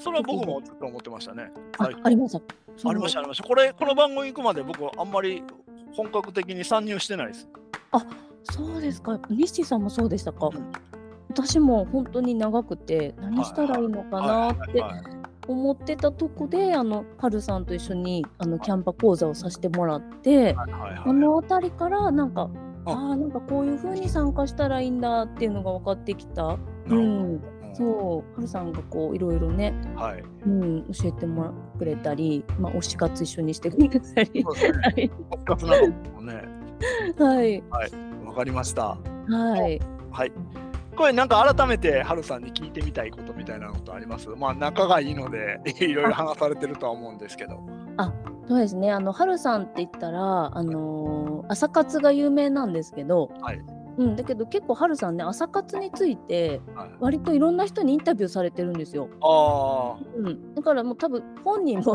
それは僕もずっと思ってましたね。あありました。ありましたありました。これこの番組行くまで僕あんまり本格的に参入してないです。あそうですか。西さんもそうでしたか。うん、私も本当に長くて何したらいいのかなって思ってたとこであのパルさんと一緒にあのキャンパ講座をさせてもらって、はいはいはい、あの辺りからなんかああなんかこういう風に参加したらいいんだっていうのが分かってきた。うん、そう、はるさんがこういろいろね、はい、うん、教えてもらくれたり、まあ推し活一緒にしてくれたり。はい。活なのもね。はい。はい、わかりました。はい。はい。これなんか改めてハルさんに聞いてみたいことみたいなことあります？まあ仲がいいのでいろいろ話されてるとは思うんですけど。あそうですね。あのハルさんって言ったら、あのー、朝活が有名なんですけど、はい、うん、だけど結構ハルさんね朝活について割といろんな人にインタビューされてるんですよ。あうん、だからもう多分本人も 同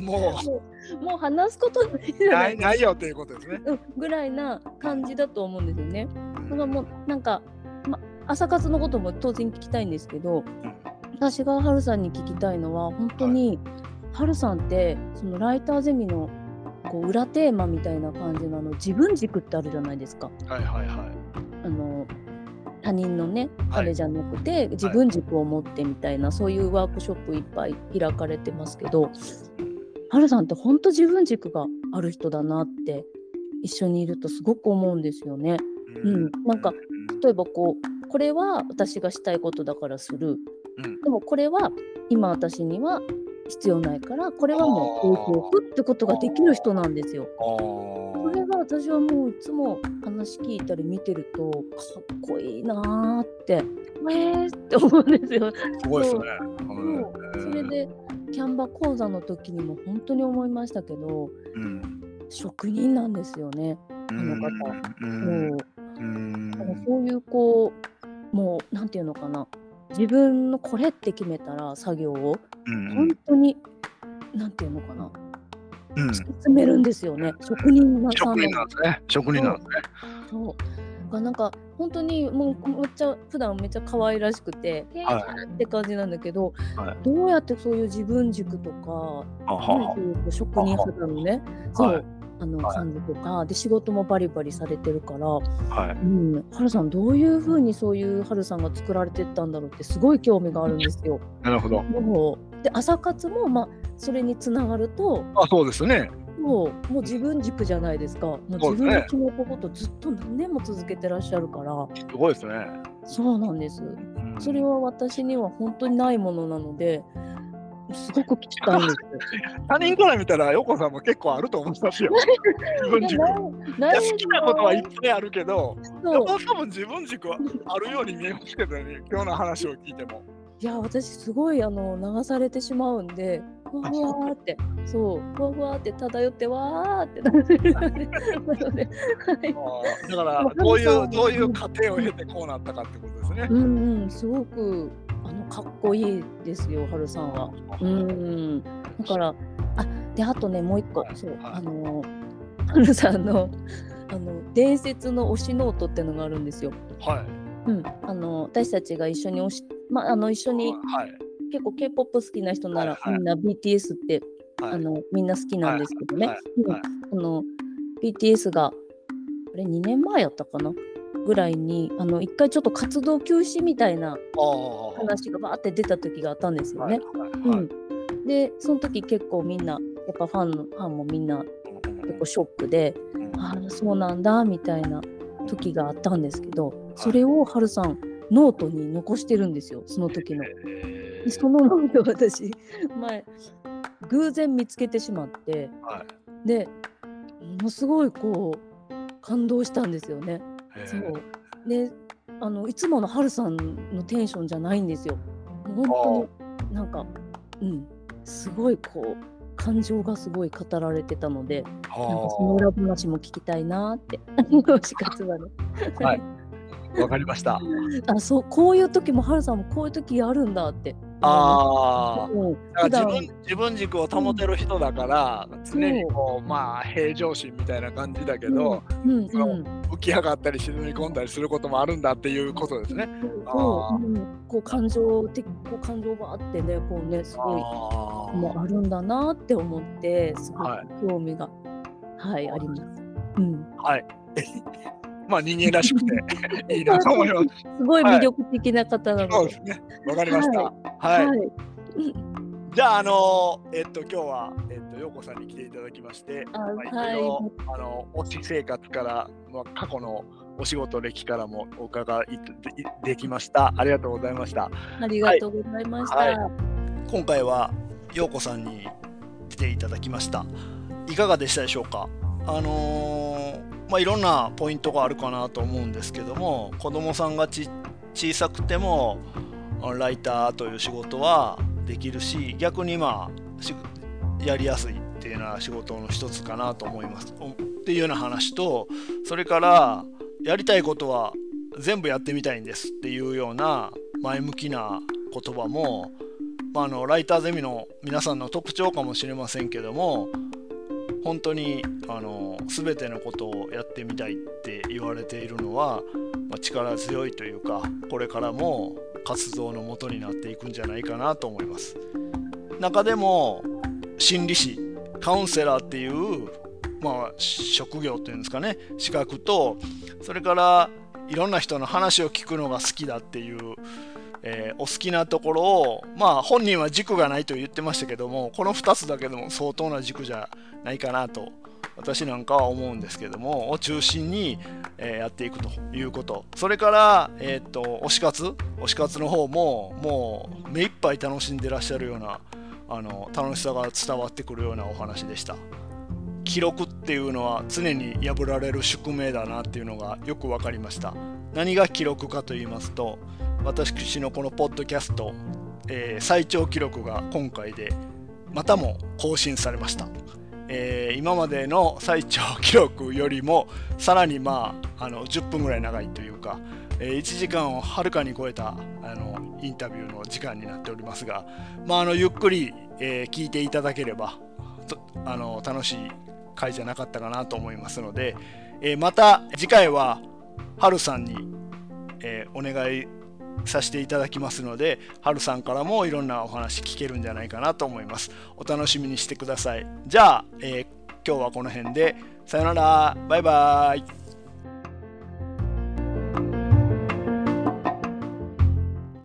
もう。もう話すことないないよっていうことですね、うん、ぐらいな感じだと思うんですよね。だからもうなんか、ま、朝活のことも当然聞きたいんですけど、私がハルさんに聞きたいのは本当に、はい、ルさんってそのライターゼミのこう裏テーマみたいな感じのの自分軸ってあるじゃないですか。はいはいはい。あの他人のね、あれじゃなくて、自分軸を持ってみたいな、そういうワークショップいっぱい開かれてますけど、はるさんって本当自分軸がある人だなって一緒にいるとすごく思うんですよね。うん、なんか例えばこうこれは私がしたいことだからする、うん、でもこれは今私には必要ないからこれはもう置いておくってことができる人なんですよ。それが私はもういつも話聞いたり見てるとかっこいいなーってえーって思うんですよ。すごいですね。そそれでキャンバ講座の時にも本当に思いましたけど、うん、職人なんですよねあの方。うん、もう。そういうこうもうなんていうのかな。自分のこれって決めたら作業を、うん、本当になんていうのかな、うん、突き詰めるんですよね。職人な職人なんですね。職人なんですね。そう。なんか本当にもうめっちゃ普段めっちゃ可愛らしくて、はい、って感じなんだけど、はい、どうやってそういう自分軸とか、はい、職人肌のね、そう、あの感じとか、で仕事もバリバリされてるから、はいうん、はるさんどういうふうにそういうはるさんが作られてったんだろうってすごい興味があるんですよ。なるほど。で朝活もまあそれにつながるとあそうですね。もうもう自分軸じゃないですか。もう自分の決めたことずっと何年も続けてらっしゃるから。すごいですね。そうなんです。それは私には本当にないものなので、すごく聞きたいんです。他人から見たら、横さんも結構あると思いますよ。自分軸。好きなことはいっぱいあるけど、横さんも自分軸はあるように見えますけどね、今日の話を聞いても。いや、私すごいあの流されてしまうんで、ふわふわって、そう、ふわふわって漂ってわーってなってるので、だから、どういう、どういう過程を経てこうなったかってことですね。うんうん、すごくあのかっこいいですよ、はるさんは。うん。だから、あで、あとね、もう一個、そう、あの、はるさんの、あの、伝説の推しノートっていうのがあるんですよ。はい。うん、あの、私たちが一緒に推し、まあ、あの、一緒に、はい、結構 K-POP 好きな人なら、みんな BTS って、はい、あの、みんな好きなんですけどね。はいはい、うん、あの、BTS が、あれ、2年前やったかな？ぐらいにあの一回ちょっと活動休止みたいな話がバーって出た時があったんですよね。うん、でその時結構みんなやっぱファンのファンもみんな結構ショックで、ああそうなんだみたいな時があったんですけどそれをハルさんノートに残してるんですよその時の。そのノート私前偶然見つけてしまって、はい、でものすごいこう感動したんですよね。そうであのいつものハルさんのテンションじゃないんですよ。本当になんかうんすごいこう感情がすごい語られてたのでなんかその裏話も聞きたいなって 推し活はね。はいわかりました。あそうこういう時もハルさんもこういう時あるんだってああ、自分自分軸を保てる人だから、うん、常にこうまあ平常心みたいな感じだけど、うんうん、浮き上がったり沈み込んだりすることもあるんだっていうことですね。こう、うん、こう感情的こう感情があってねこうねすごいもあるんだなって思ってすごく興味が、はい、はい、あります。うん、はいまあ人間らしくて いいなと思います。すごい魅力的な方なので。はい、そうですね。わかりました。はい。はい、じゃあ、あのえっと、今日は、えっと、陽子さんに来ていただきまして、あ、まあ、いろいろ、あの、推し生活から、まあ、過去のお仕事歴からもお伺いできました。ありがとうございました。ありがとうございました。はいはい、今回は陽子さんに来ていただきました。いかがでしたでしょうか？あのー、まあ、いろんなポイントがあるかなと思うんですけども、子供さんがち小さくてもライターという仕事はできるし逆にまあやりやすいっていうような仕事の一つかなと思います。っていうような話とそれからやりたいことは全部やってみたいんですっていうような前向きな言葉も、まあ、あのライターゼミの皆さんの特徴かもしれませんけども本当にあの全てのことをやってみたいって言われているのは、まあ、力強いというかこれからも活動のもとになっていくんじゃないかなと思います。中でも心理師カウンセラーっていうまあ職業っていうんですかね資格とそれからいろんな人の話を聞くのが好きだっていう、えー、お好きなところをまあ本人は軸がないと言ってましたけどもこの2つだけでも相当な軸じゃないかなと私なんかは思うんですけどもを中心に、えー、やっていくということ。それから、えー、っと推し活。推し活の方ももう目いっぱい楽しんでらっしゃるようなあの楽しさが伝わってくるようなお話でした。記録っていうのは常に破られる宿命だなっていうのがよく分かりました。何が記録かと言いますと私のこのポッドキャスト、えー、最長記録が今回でまたも更新されました。えー、今までの最長記録よりもさらにまああの10分ぐらい長いというか、えー、1時間をはるかに超えたあのインタビューの時間になっておりますが、まあ、あのゆっくり、えー、聞いていただければあの楽しい回じゃなかったかなと思いますので、えまた次回はハルさんに、えお願いさせていただきますので、はるさんからもいろんなお話聞けるんじゃないかなと思います。お楽しみにしてください。じゃあ、えー、今日はこの辺で、さよなら、バイバーイ。